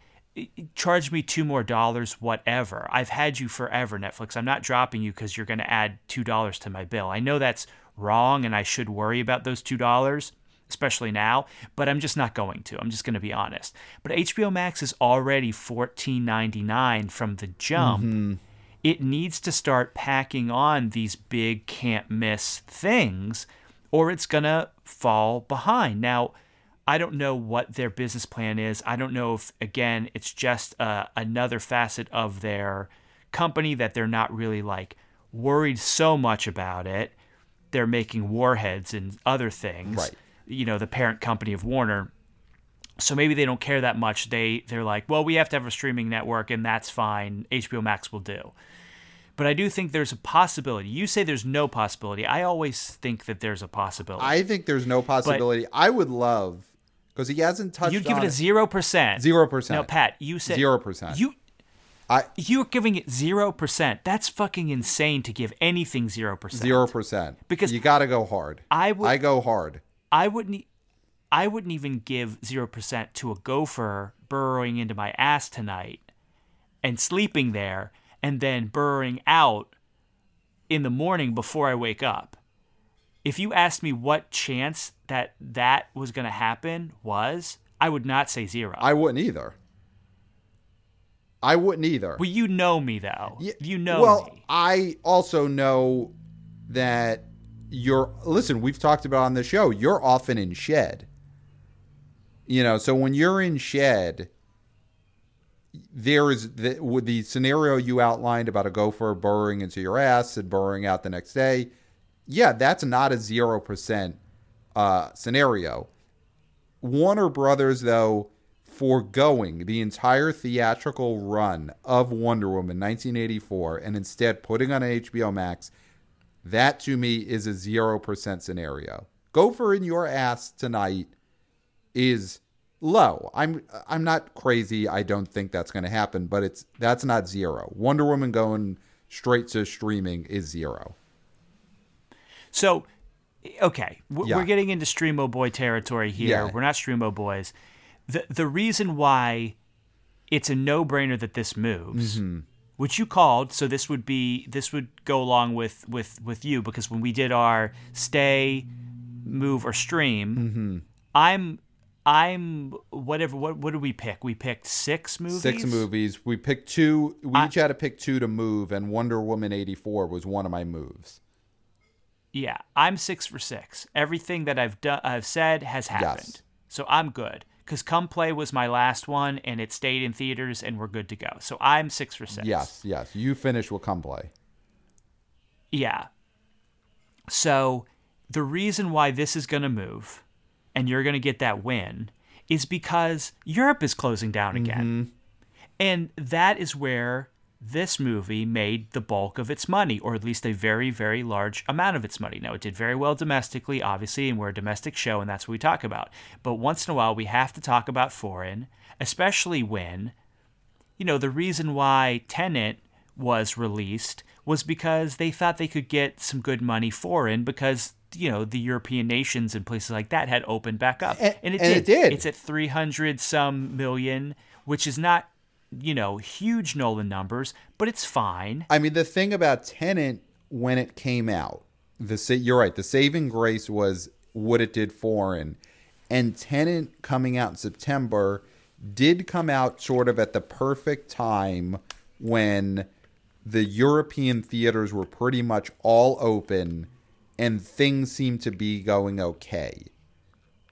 charge me two more dollars, whatever. I've had you forever, Netflix. I'm not dropping you because you're going to add two dollars to my bill. I know that's wrong, and I should worry about those two dollars, especially now. But I'm just not going to. I'm just going to be honest. But HBO Max is already $14.99 from the jump. It needs to start packing on these big can't miss things, or it's going to fall behind. Now. I don't know what their business plan is. I don't know if, again, it's just uh, another facet of their company that they're not really like worried so much about it. They're making warheads and other things. Right. You know, the parent company of Warner. So maybe they don't care that much. They they're like, well, we have to have a streaming network, and that's fine. HBO Max will do. But I do think there's a possibility. You say there's no possibility. I always think that there's a possibility. I think there's no possibility. I would love because he hasn't touched. You'd give it a zero percent. Zero percent. No, Pat, you said Zero percent. You I you're giving it zero percent. That's fucking insane to give anything zero percent. zero percent Because you got to go hard. I would- I go hard. I wouldn't. I wouldn't even give zero percent to a gopher burrowing into my ass tonight, and sleeping there, and then burrowing out in the morning before I wake up. If you asked me what chance that that was going to happen was, I would not say zero. I wouldn't either. I wouldn't either. well, you know me though. Yeah, you know well, me. I also know that you're. Listen, we've talked about on the show. You're often in shed. You know, so when you're in shed, there is the, with the scenario you outlined about a gopher burrowing into your ass and burrowing out the next day. Yeah, that's not a zero percent uh, scenario. Warner Brothers, though, foregoing the entire theatrical run of Wonder Woman 1984 and instead putting on HBO Max, that to me is a 0% scenario. Go for in your ass tonight is low. I'm I'm not crazy. I don't think that's going to happen, but it's that's not zero. Wonder Woman going straight to streaming is zero. So, okay, w- Yeah. we're getting into Streamo Boy territory here. Yeah. We're not Streamo Boys. The the reason why it's a no brainer that this moves, Mm-hmm. which you called, so this would be this would go along with with with you because when we did our stay, move or stream, Mm-hmm. I'm I'm whatever. What what did we pick? We picked six movies. Six movies. We picked two. We I- each had to pick two to move, and Wonder Woman 84 was one of my moves. Yeah, I'm six for six. Everything that I've done, I've said has happened. So I'm good. Cause Come Play was my last one, and it stayed in theaters, and we're good to go. So I'm six for six. Yes, yes. You finish with Come Play. Yeah. So the reason why this is going to move and you're going to get that win is because Europe is closing down mm-hmm. again. And that is where this movie made the bulk of its money, or at least a very, very large amount of its money. Now, it did very well domestically, obviously, and we're a domestic show, and that's what we talk about. But once in a while, we have to talk about foreign, especially when you know, the reason why Tenet was released was because they thought they could get some good money foreign because, you know, the European nations and places like that had opened back up. And- And, it, and did. it did. It's at 300 some million, which is not, you know, huge Nolan numbers, but it's fine. I mean, the thing about Tenet when it came out, the you're right. The saving grace was what it did foreign, and Tenet coming out in September did come out sort of at the perfect time when the European theaters were pretty much all open and things seem to be going okay.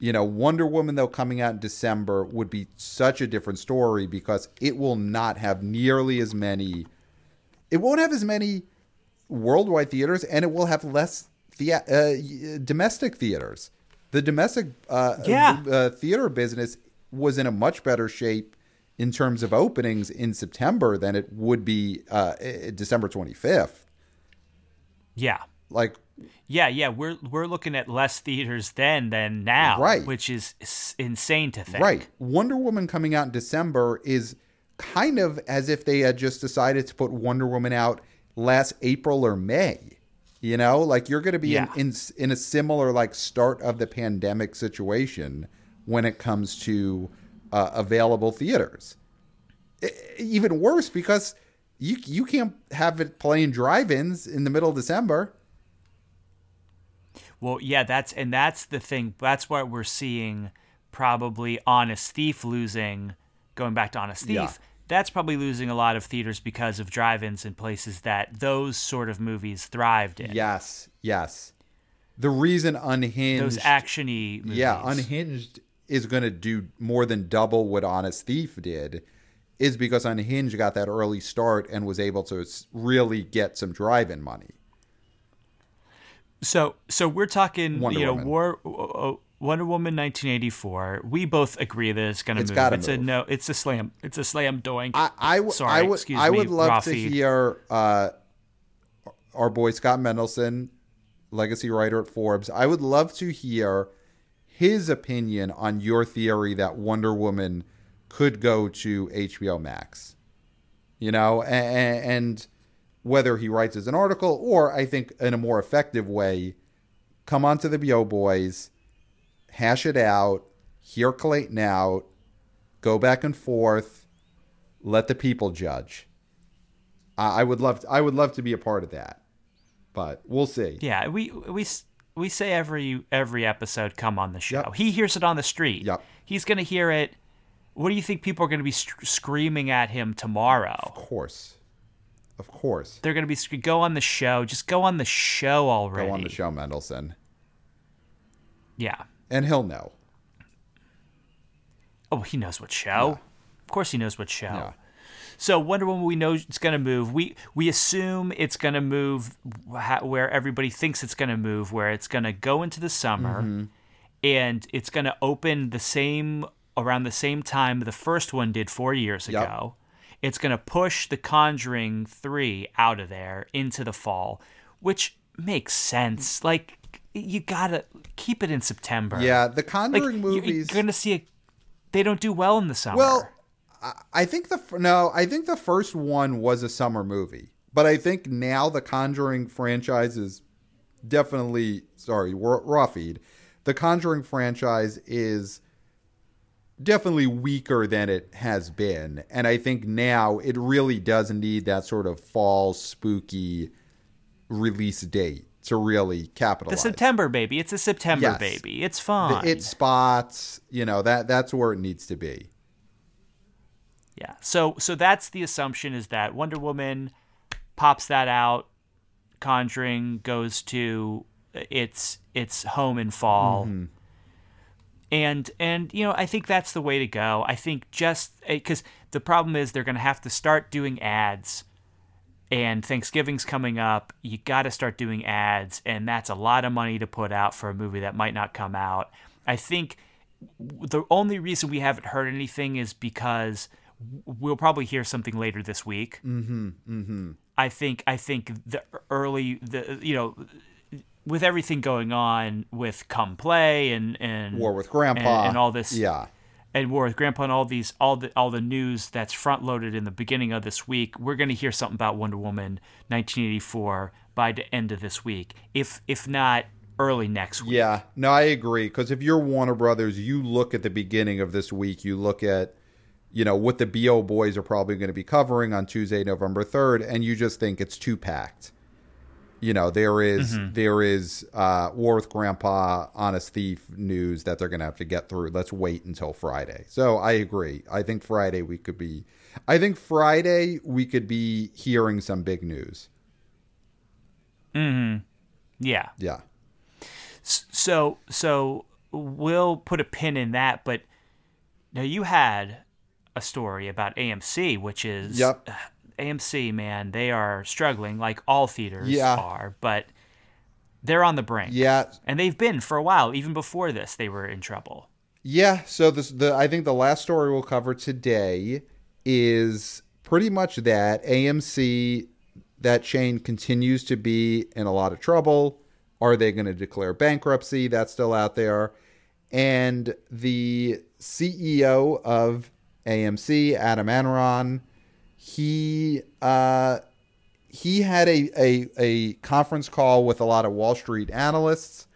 You know, Wonder Woman, though, coming out in December would be such a different story because it will not have nearly as many. It won't have as many worldwide theaters and it will have less thea- uh, domestic theaters. The domestic uh, Yeah. uh, theater business was in a much better shape in terms of openings in September than it would be uh, December 25th. Yeah. Like, Yeah, yeah, we're we're looking at less theaters then than now, Right. which is insane to think. right. Wonder Woman coming out in December is kind of as if they had just decided to put Wonder Woman out last April or May. You know, like you're going to be Yeah. in, in in a similar like start of the pandemic situation when it comes to uh, available theaters. E- even worse because you you can't have it playing drive-ins in the middle of December. Well, yeah, that's and that's the thing. That's what we're seeing. Probably Honest Thief losing. Going back to Honest Thief, Yeah. that's probably losing a lot of theaters because of drive-ins and places that those sort of movies thrived in. Yes, yes. The reason Unhinged those actiony movies. Yeah, Unhinged is going to do more than double what Honest Thief did, is because Unhinged got that early start and was able to really get some drive-in money. So, so we're talking, Wonder you know, Woman. War, uh, Wonder Woman 1984. We both agree that it's going to It's move. gotta it's a no. It's a slam. It's a slam doink. I, I, w- Sorry, I would, excuse I me, would love to hear uh, our boy Scott Mendelson, legacy writer at Forbes. I would love to hear his opinion on your theory that Wonder Woman could go to HBO Max. You know, and, and whether he writes as an article or I think in a more effective way, come onto the BO Boys, hash it out, hear Clayton out, go back and forth, let the people judge. I, I would love to, I would love to be a part of that, but we'll see. yeah, we we we say every every episode, come on the show. Yep. He hears it on the street. Yep. He's going to hear it. What do you think people are going to be sc- screaming at him tomorrow? Of course, of course. They're going to be go on the show. Just go on the show already. Go on the show, Mendelson, Yeah. and he'll know. Oh, he knows what show. Of course, he knows what show. Yeah. So Wonder Woman, we know it's going to move. We we assume it's going to move where everybody thinks it's going to move, where it's going to go into the summer, Mm-hmm. and it's going to open the same around the same time the first one did four years Yep. ago. It's going to push The Conjuring three out of there into the fall, which makes sense. Like you gotta keep it in September. Yeah, the Conjuring you- movies. You're gonna see a, they don't do well in the summer. Well, I- think the no, I think the first one was a summer movie, but I think now the Conjuring franchise is definitely sorry, raw feed. The Conjuring franchise is definitely weaker than it has been, and I think now it really does need that sort of fall spooky release date to really capitalize. the. September baby. It's a September Yes. baby. It's fine. it spots, you know that that's where it needs to be. yeah. So so that's the assumption is that Wonder Woman pops that out. Conjuring goes to its its home in fall. Mm-hmm. And and you know I think that's the way to go. I think just because the problem is they're going to have to start doing ads, and Thanksgiving's coming up. You got to start doing ads, and that's a lot of money to put out for a movie that might not come out. I think the only reason we haven't heard anything is because we'll probably hear something later this week. Mm-hmm. Mm-hmm. I think I think the early the you know with everything going on with come play and and War with Grandpa and, and all this Yeah. and War with Grandpa and all these all the all the news that's front loaded in the beginning of this week, we're going to hear something about Wonder Woman 1984 by the end of this week, if if not early next week. Yeah, no, I agree. Because if you're Warner Brothers, you look at the beginning of this week, you look at, you know, what the BO boys are probably going to be covering on Tuesday, November 3rd, and you just think it's too packed. You know, there is- there is uh, War with Grandpa, Honest Thief news that they're going to have to get through. Let's wait until Friday. So I agree. I think Friday we could be, I think Friday we could be hearing some big news. Hmm. Yeah. Yeah. So so we'll put a pin in that, but now you had a story about AMC, which is Yep. AMC, man, they are struggling like all theaters Yeah. are, but they're on the brink. Yeah, And they've been for a while. Even before this, they were in trouble. Yeah, so this the I think the last story we'll cover today is pretty much that AMC that chain continues to be in a lot of trouble. Are they going to declare bankruptcy? That's still out there. And the CEO of AMC, Adam Enron, he uh he had a, a a conference call with a lot of Wall Street analysts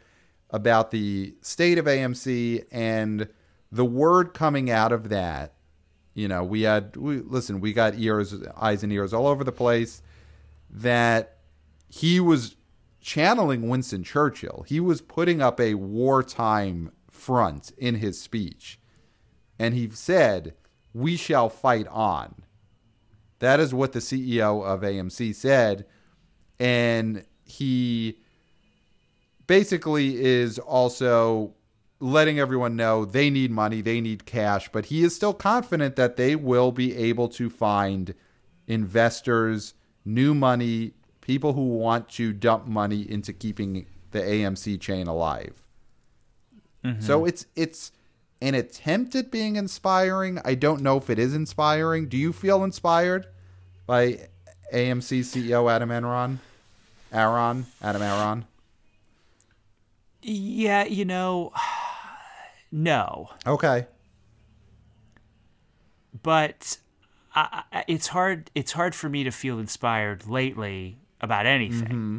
about the state of AMC and the word coming out of that. You know, we had we listen, we got ears, eyes and ears all over the place that he was channeling Winston Churchill. He was putting up a wartime front in his speech. And he said, "We shall fight on." That is what the CEO of AMC said. And he basically is also letting everyone know they need money, they need cash, but he is still confident that they will be able to find investors, new money, people who want to dump money into keeping the AMC chain alive. Mm-hmm. So it's it's an attempt at being inspiring. I don't know if it is inspiring. Do you feel inspired by AMC CEO Adam Enron? Aron, Adam Aron? Yeah, you know, no. Okay. But I, I, it's hard. It's hard for me to feel inspired lately about anything. Mm-hmm.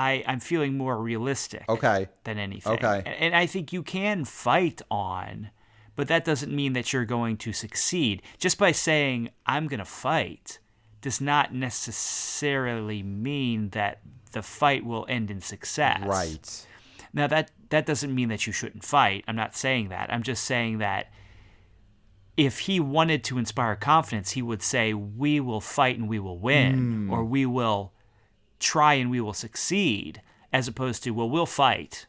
I, I'm feeling more realistic okay. than anything. Okay. And, and I think you can fight on, but that doesn't mean that you're going to succeed. Just by saying, I'm going to fight, does not necessarily mean that the fight will end in success. Right. Now, that, that doesn't mean that you shouldn't fight. I'm not saying that. I'm just saying that if he wanted to inspire confidence, he would say, We will fight and we will win, mm. or we will try and we will succeed, as opposed to, well, we'll fight.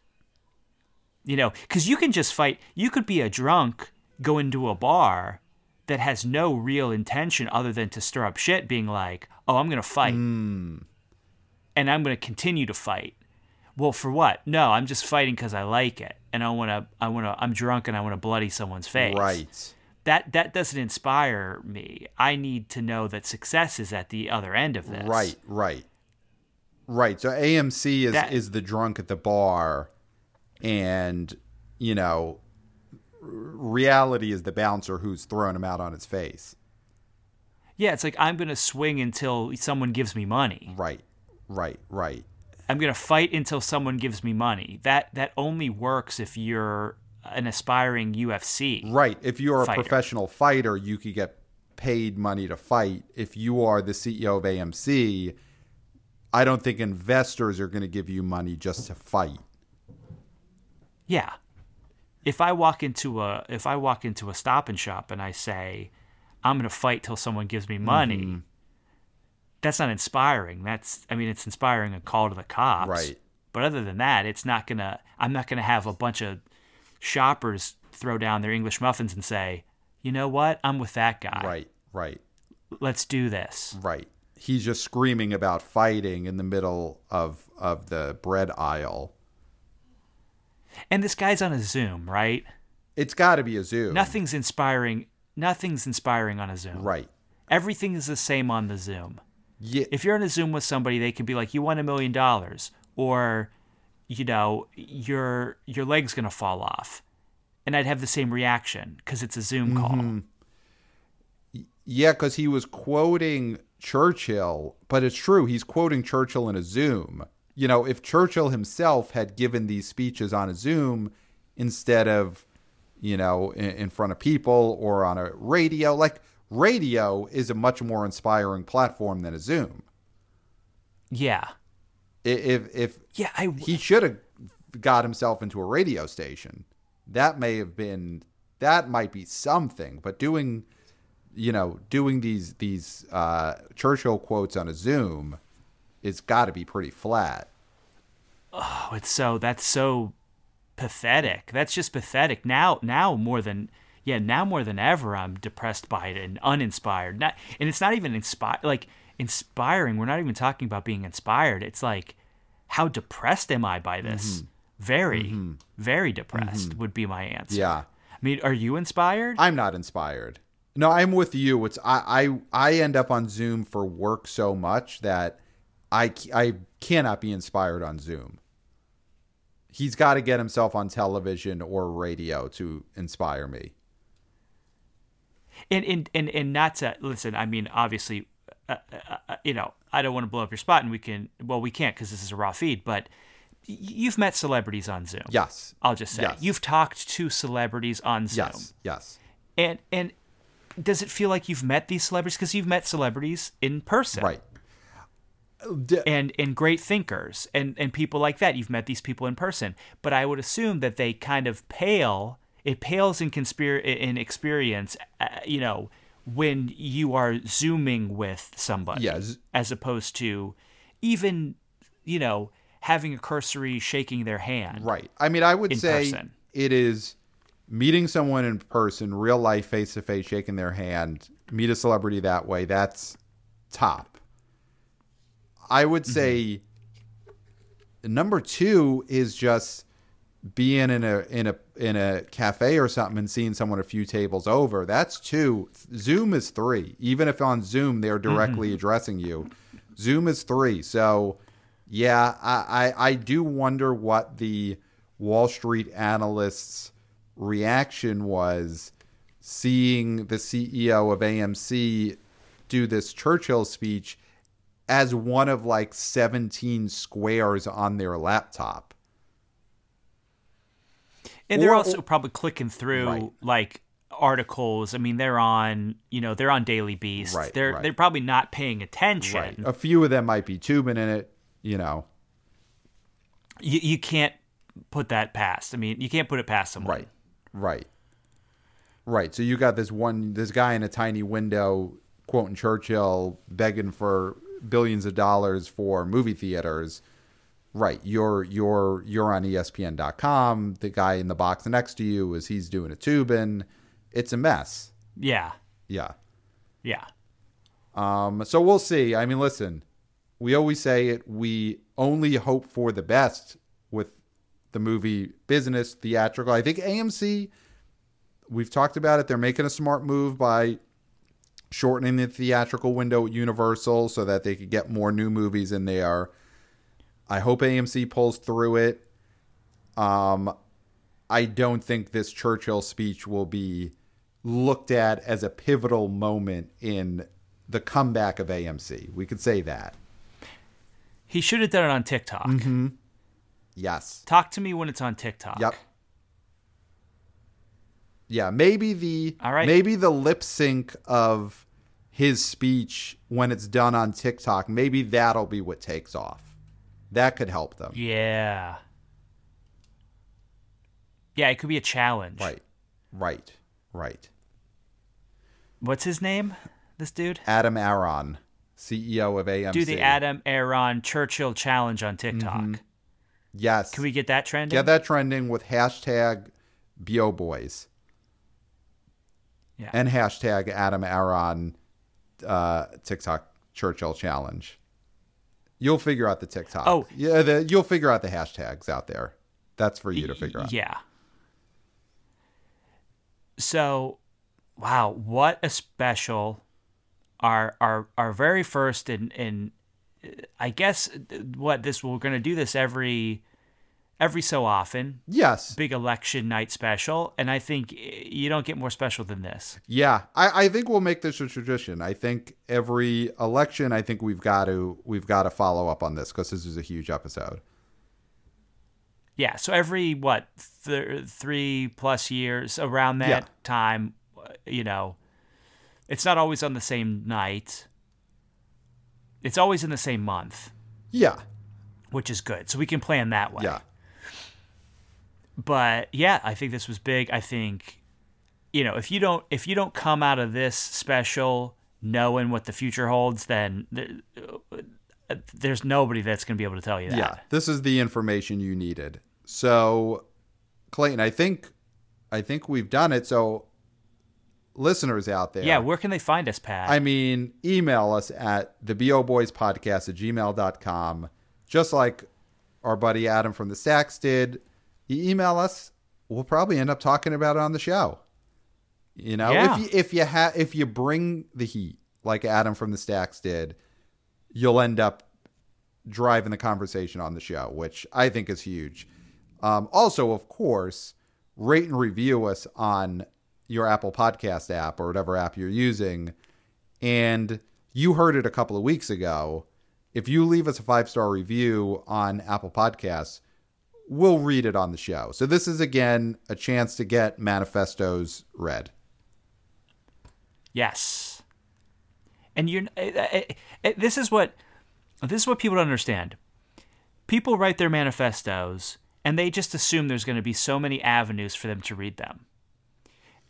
You know, because you can just fight. You could be a drunk, go into a bar that has no real intention other than to stir up shit, being like, oh, I'm going to fight. Mm. And I'm going to continue to fight. Well, for what? No, I'm just fighting because I like it. And I want to, I want to, I'm drunk and I want to bloody someone's face. Right. That, that doesn't inspire me. I need to know that success is at the other end of this. Right, right. Right. So AMC is that, is the drunk at the bar, and you know, reality is the bouncer who's throwing him out on his face. Yeah, it's like I'm gonna swing until someone gives me money. Right. Right. Right. I'm gonna fight until someone gives me money. That that only works if you're an aspiring UFC. Right. If you're fighter. a professional fighter, you could get paid money to fight. If you are the CEO of AMC I don't think investors are going to give you money just to fight. Yeah. If I walk into a if I walk into a stop and shop and I say I'm going to fight till someone gives me money, mm-hmm. that's not inspiring. That's I mean it's inspiring a call to the cops. Right. But other than that, it's not going to I'm not going to have a bunch of shoppers throw down their English muffins and say, "You know what? I'm with that guy." Right. Right. Let's do this. Right he's just screaming about fighting in the middle of of the bread aisle. And this guy's on a Zoom, right? It's got to be a Zoom. Nothing's inspiring. Nothing's inspiring on a Zoom. Right. Everything is the same on the Zoom. Yeah. If you're on a Zoom with somebody, they could be like, "You won a million dollars," or, you know, your your leg's gonna fall off, and I'd have the same reaction because it's a Zoom call. Mm-hmm. Yeah, because he was quoting Churchill, but it's true. He's quoting Churchill in a Zoom. You know, if Churchill himself had given these speeches on a Zoom instead of, you know, in, in front of people or on a radio, like radio is a much more inspiring platform than a Zoom. Yeah. If if yeah, I, he should have got himself into a radio station. That may have been that might be something, but doing you know, doing these these uh, Churchill quotes on a Zoom is got to be pretty flat. Oh, it's so that's so pathetic. That's just pathetic. Now, now more than yeah, now more than ever, I'm depressed by it and uninspired. Not, and it's not even inspired. Like inspiring. We're not even talking about being inspired. It's like, how depressed am I by this? Mm-hmm. Very, mm-hmm. very depressed mm-hmm. would be my answer. Yeah. I mean, are you inspired? I'm not inspired. No, I'm with you. It's I, I I end up on Zoom for work so much that I I cannot be inspired on Zoom. He's got to get himself on television or radio to inspire me. And and and, and not to listen. I mean, obviously, uh, uh, you know, I don't want to blow up your spot, and we can. Well, we can't because this is a raw feed, but. You've met celebrities on Zoom. Yes. I'll just say Yes. you've talked to celebrities on Zoom. Yes. Yes. And and does it feel like you've met these celebrities because you've met celebrities in person, Right. D- And and great thinkers and and people like that. You've met these people in person, but I would assume that they kind of pale. It pales in conspir- in experience, uh, you know, when you are zooming with somebody, Yeah, as opposed to even, you know, having a cursory shaking their hand. Right. I mean, I would say person. it is meeting someone in person, real life, face to face, shaking their hand, meet a celebrity that way. That's top. I would Mm-hmm. say number two is just being in a in a in a cafe or something and seeing someone a few tables over. That's two. Zoom is three. Even if on Zoom they're directly Mm-hmm. addressing you, Zoom is three. So yeah, I, I I do wonder what the Wall Street analysts' reaction was seeing the CEO of AMC do this Churchill speech as one of like 17 squares on their laptop. And they're Or- also probably clicking through Right. like articles. I mean, they're on, you know, they're on Daily Beast. Right, they're right. they're probably not paying attention. A few of them might be tubing in it, you know. You you can't put that past. I mean, you can't put it past someone. Right. Right. Right. So you got this one this guy in a tiny window quoting Churchill begging for billions of dollars for movie theaters. Right. You're you're you're on ESPN.com. The guy in the box next to you is he's doing a tubing. It's a mess. Yeah. Yeah. Yeah. Um, so we'll see. I mean, listen, we always say it. We only hope for the best with the movie business, theatrical. I think AMC, we've talked about it. They're making a smart move by shortening the theatrical window at Universal so that they could get more new movies in there. I hope AMC pulls through it. Um, I don't think this Churchill speech will be looked at as a pivotal moment in the comeback of AMC. We could say that. He should have done it on TikTok. Mm-hmm. Yes. Talk to me when it's on TikTok. Yep. Yeah, maybe the All right. maybe the lip sync of his speech when it's done on TikTok, maybe that'll be what takes off. That could help them. Yeah. Yeah, it could be a challenge. Right. Right. Right. What's his name? This dude? Adam Aron, CEO of AMC. Do the Adam Aron Churchill challenge on TikTok. Mm-hmm. Yes. Can we get that trending? get that trending with hashtag BO Boys Yeah. and hashtag Adam Aron uh, TikTok Churchill challenge. You'll figure out the TikTok. Oh. yeah, the, you'll figure out the hashtags out there. That's for you to figure out. Yeah. So, wow, what a special! Our our our very first in uh, I guess uh, what this we're gonna do this every every so often. Yes. Big election night special, and I think uh, you don't get more special than this. Yeah, I, I think we'll make this a tradition. I think every election, I think we've got to we've got to follow up on this because this is a huge episode. Yeah. So every what th- three plus years around that Yeah. time, uh, you know, it's not always on the same night. It's always in the same month, Yeah, which is good. So we can plan that way. yeah, But yeah, I think this was big. I think, you know, if you don't if you don't come out of this special knowing what the future holds, then uh, there's nobody that's going to be able to tell you that. yeah. This is the information you needed. So, Clayton, I think I think we've done it. So, listeners out there, Yeah, where can they find us, Pat? I mean, email us at the BO Boys Podcast at gmail.com, just like our buddy Adam from the Stacks did. You email us, we'll probably end up talking about it on the show. You know, Yeah. if you if you have if you bring the heat like Adam from the Stacks did, you'll end up driving the conversation on the show, which I think is huge. Um, also, of course, rate and review us on your Apple Podcast app or whatever app you're using, and you heard it a couple of weeks ago. If you leave us a five star review on Apple Podcasts, we'll read it on the show. So this is again a chance to get manifestos read. Yes. And you're uh, uh, this is what this is what people don't understand. People write their manifestos and they just assume there's going to be so many avenues for them to read them.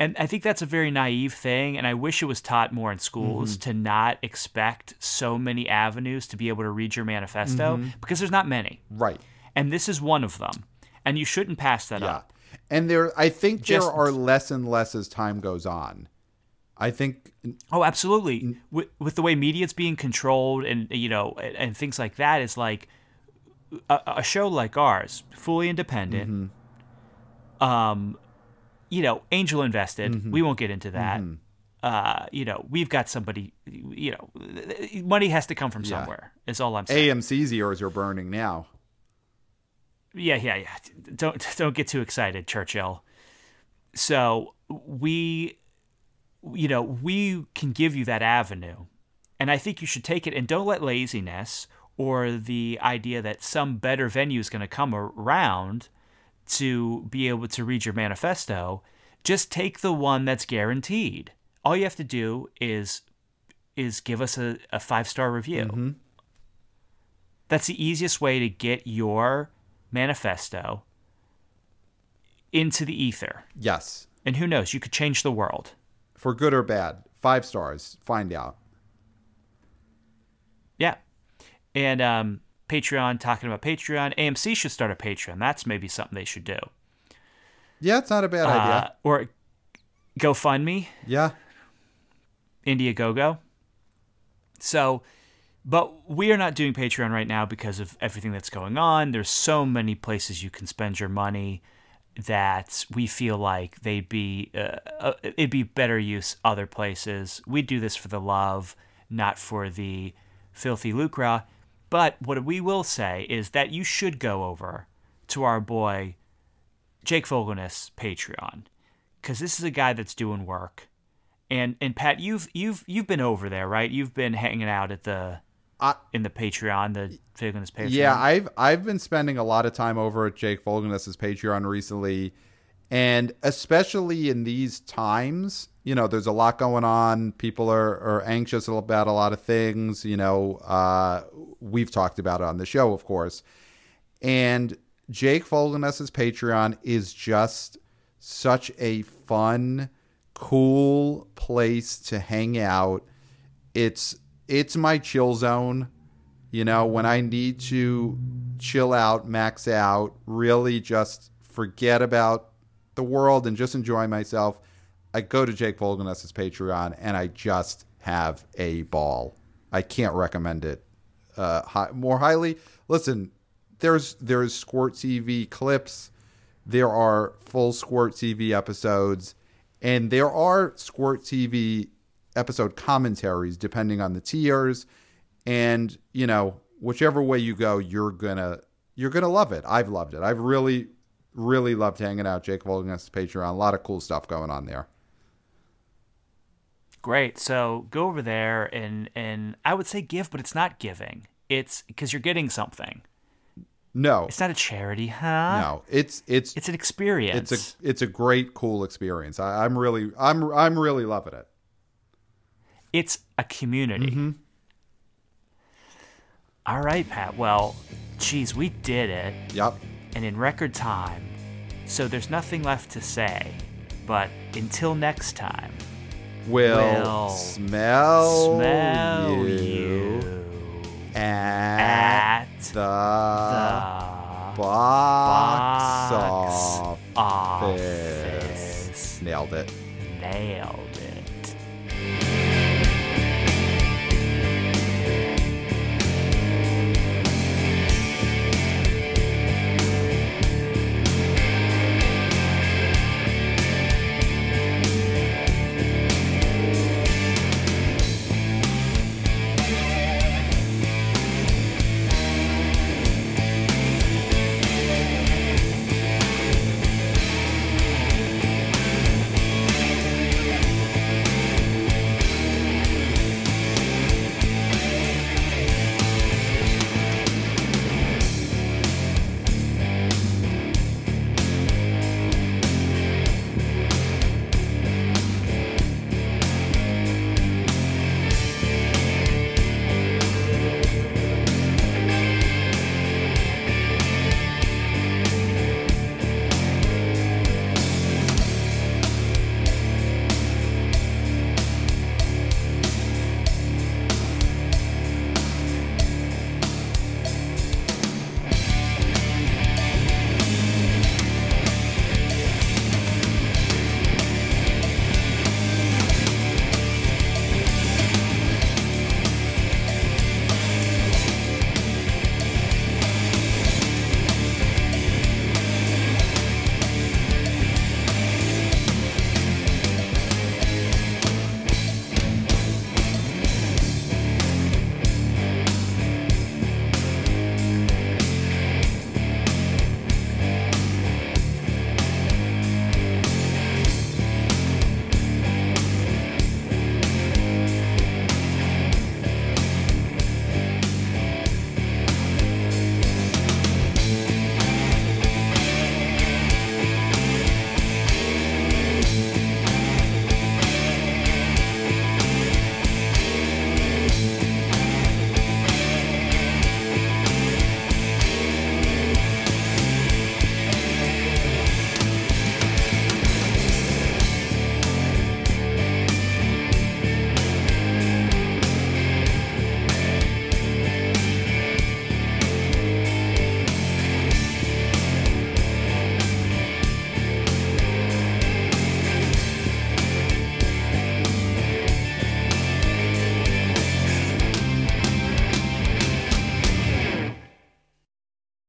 And I think that's a very naive thing, and I wish it was taught more in schools Mm-hmm. to not expect so many avenues to be able to read your manifesto Mm-hmm. because there's not many. Right. And this is one of them. And you shouldn't pass that Yeah. up. And there I think Just- there are less and less as time goes on. I think Oh, absolutely. With, with the way media is being controlled and you know and, and things like that is like a, a show like ours, fully independent. Um, you know, angel invested. We won't get into that. Uh, you know, we've got somebody. You know, money has to come from somewhere. Is all I'm saying. AMC's ears are burning now. Yeah, yeah, yeah. Don't don't get too excited, Churchill. So we, you know, we can give you that avenue, and I think you should take it. And don't let laziness or the idea that some better venue is going to come around to be able to read your manifesto. Just take the one that's guaranteed. All you have to do is is give us a, a five star review. That's the easiest way to get your manifesto into the ether. Yes. And who knows, you could change the world. For good or bad. Five stars. Find out. Yeah. And um, Patreon, talking about Patreon, AMC should start a Patreon. That's maybe something they should do. Yeah, it's not a bad Uh, idea. or GoFundMe, Yeah. Indiegogo. So, but we are not doing Patreon right now because of everything that's going on. There's so many places you can spend your money that we feel like they'd be uh, uh, it'd be better use other places. We do this for the love, not for the filthy lucre. But what we will say is that you should go over to our boy Jake Fogelnest Patreon because this is a guy that's doing work. And and Pat, you've you've you've been over there, right? You've been hanging out at the I- in the Patreon, the Fogelnest Patreon. Yeah, I've I've been spending a lot of time over at Jake Fogelnest's Patreon recently, and especially in these times, you know, there's a lot going on. People are, are anxious about a lot of things. You know, uh, we've talked about it on the show, of course, and Jake Fogelnest's Patreon is just such a fun, cool place to hang out. It's it's my chill zone. You know, when I need to chill out, max out, really just forget about the world and just enjoy myself, I go to Jake Fogelnest's Patreon and I just have a ball. I can't recommend it uh, hi- more highly. Listen, there's there's Squirt TV clips, there are full Squirt TV episodes, and there are Squirt TV episode commentaries depending on the tiers. And you know whichever way you go you're gonna you're gonna love it. I've loved it. I've really really loved hanging out jake Volgan's patreon. A lot of cool stuff going on there Great. So go over there and and I would say give, but it's not giving. It's because you're getting something. no It's not a charity, huh? no it's it's It's an experience. it's a it's a great cool experience I, i'm really i'm i'm really loving it it's a community. Mm-hmm. All right, Pat. Well, geez, we did it, yep and in record time. So there's nothing left to say. But until next time, will Will smell, smell you, you at, at the, the box, box office. office. Nailed it. Nailed.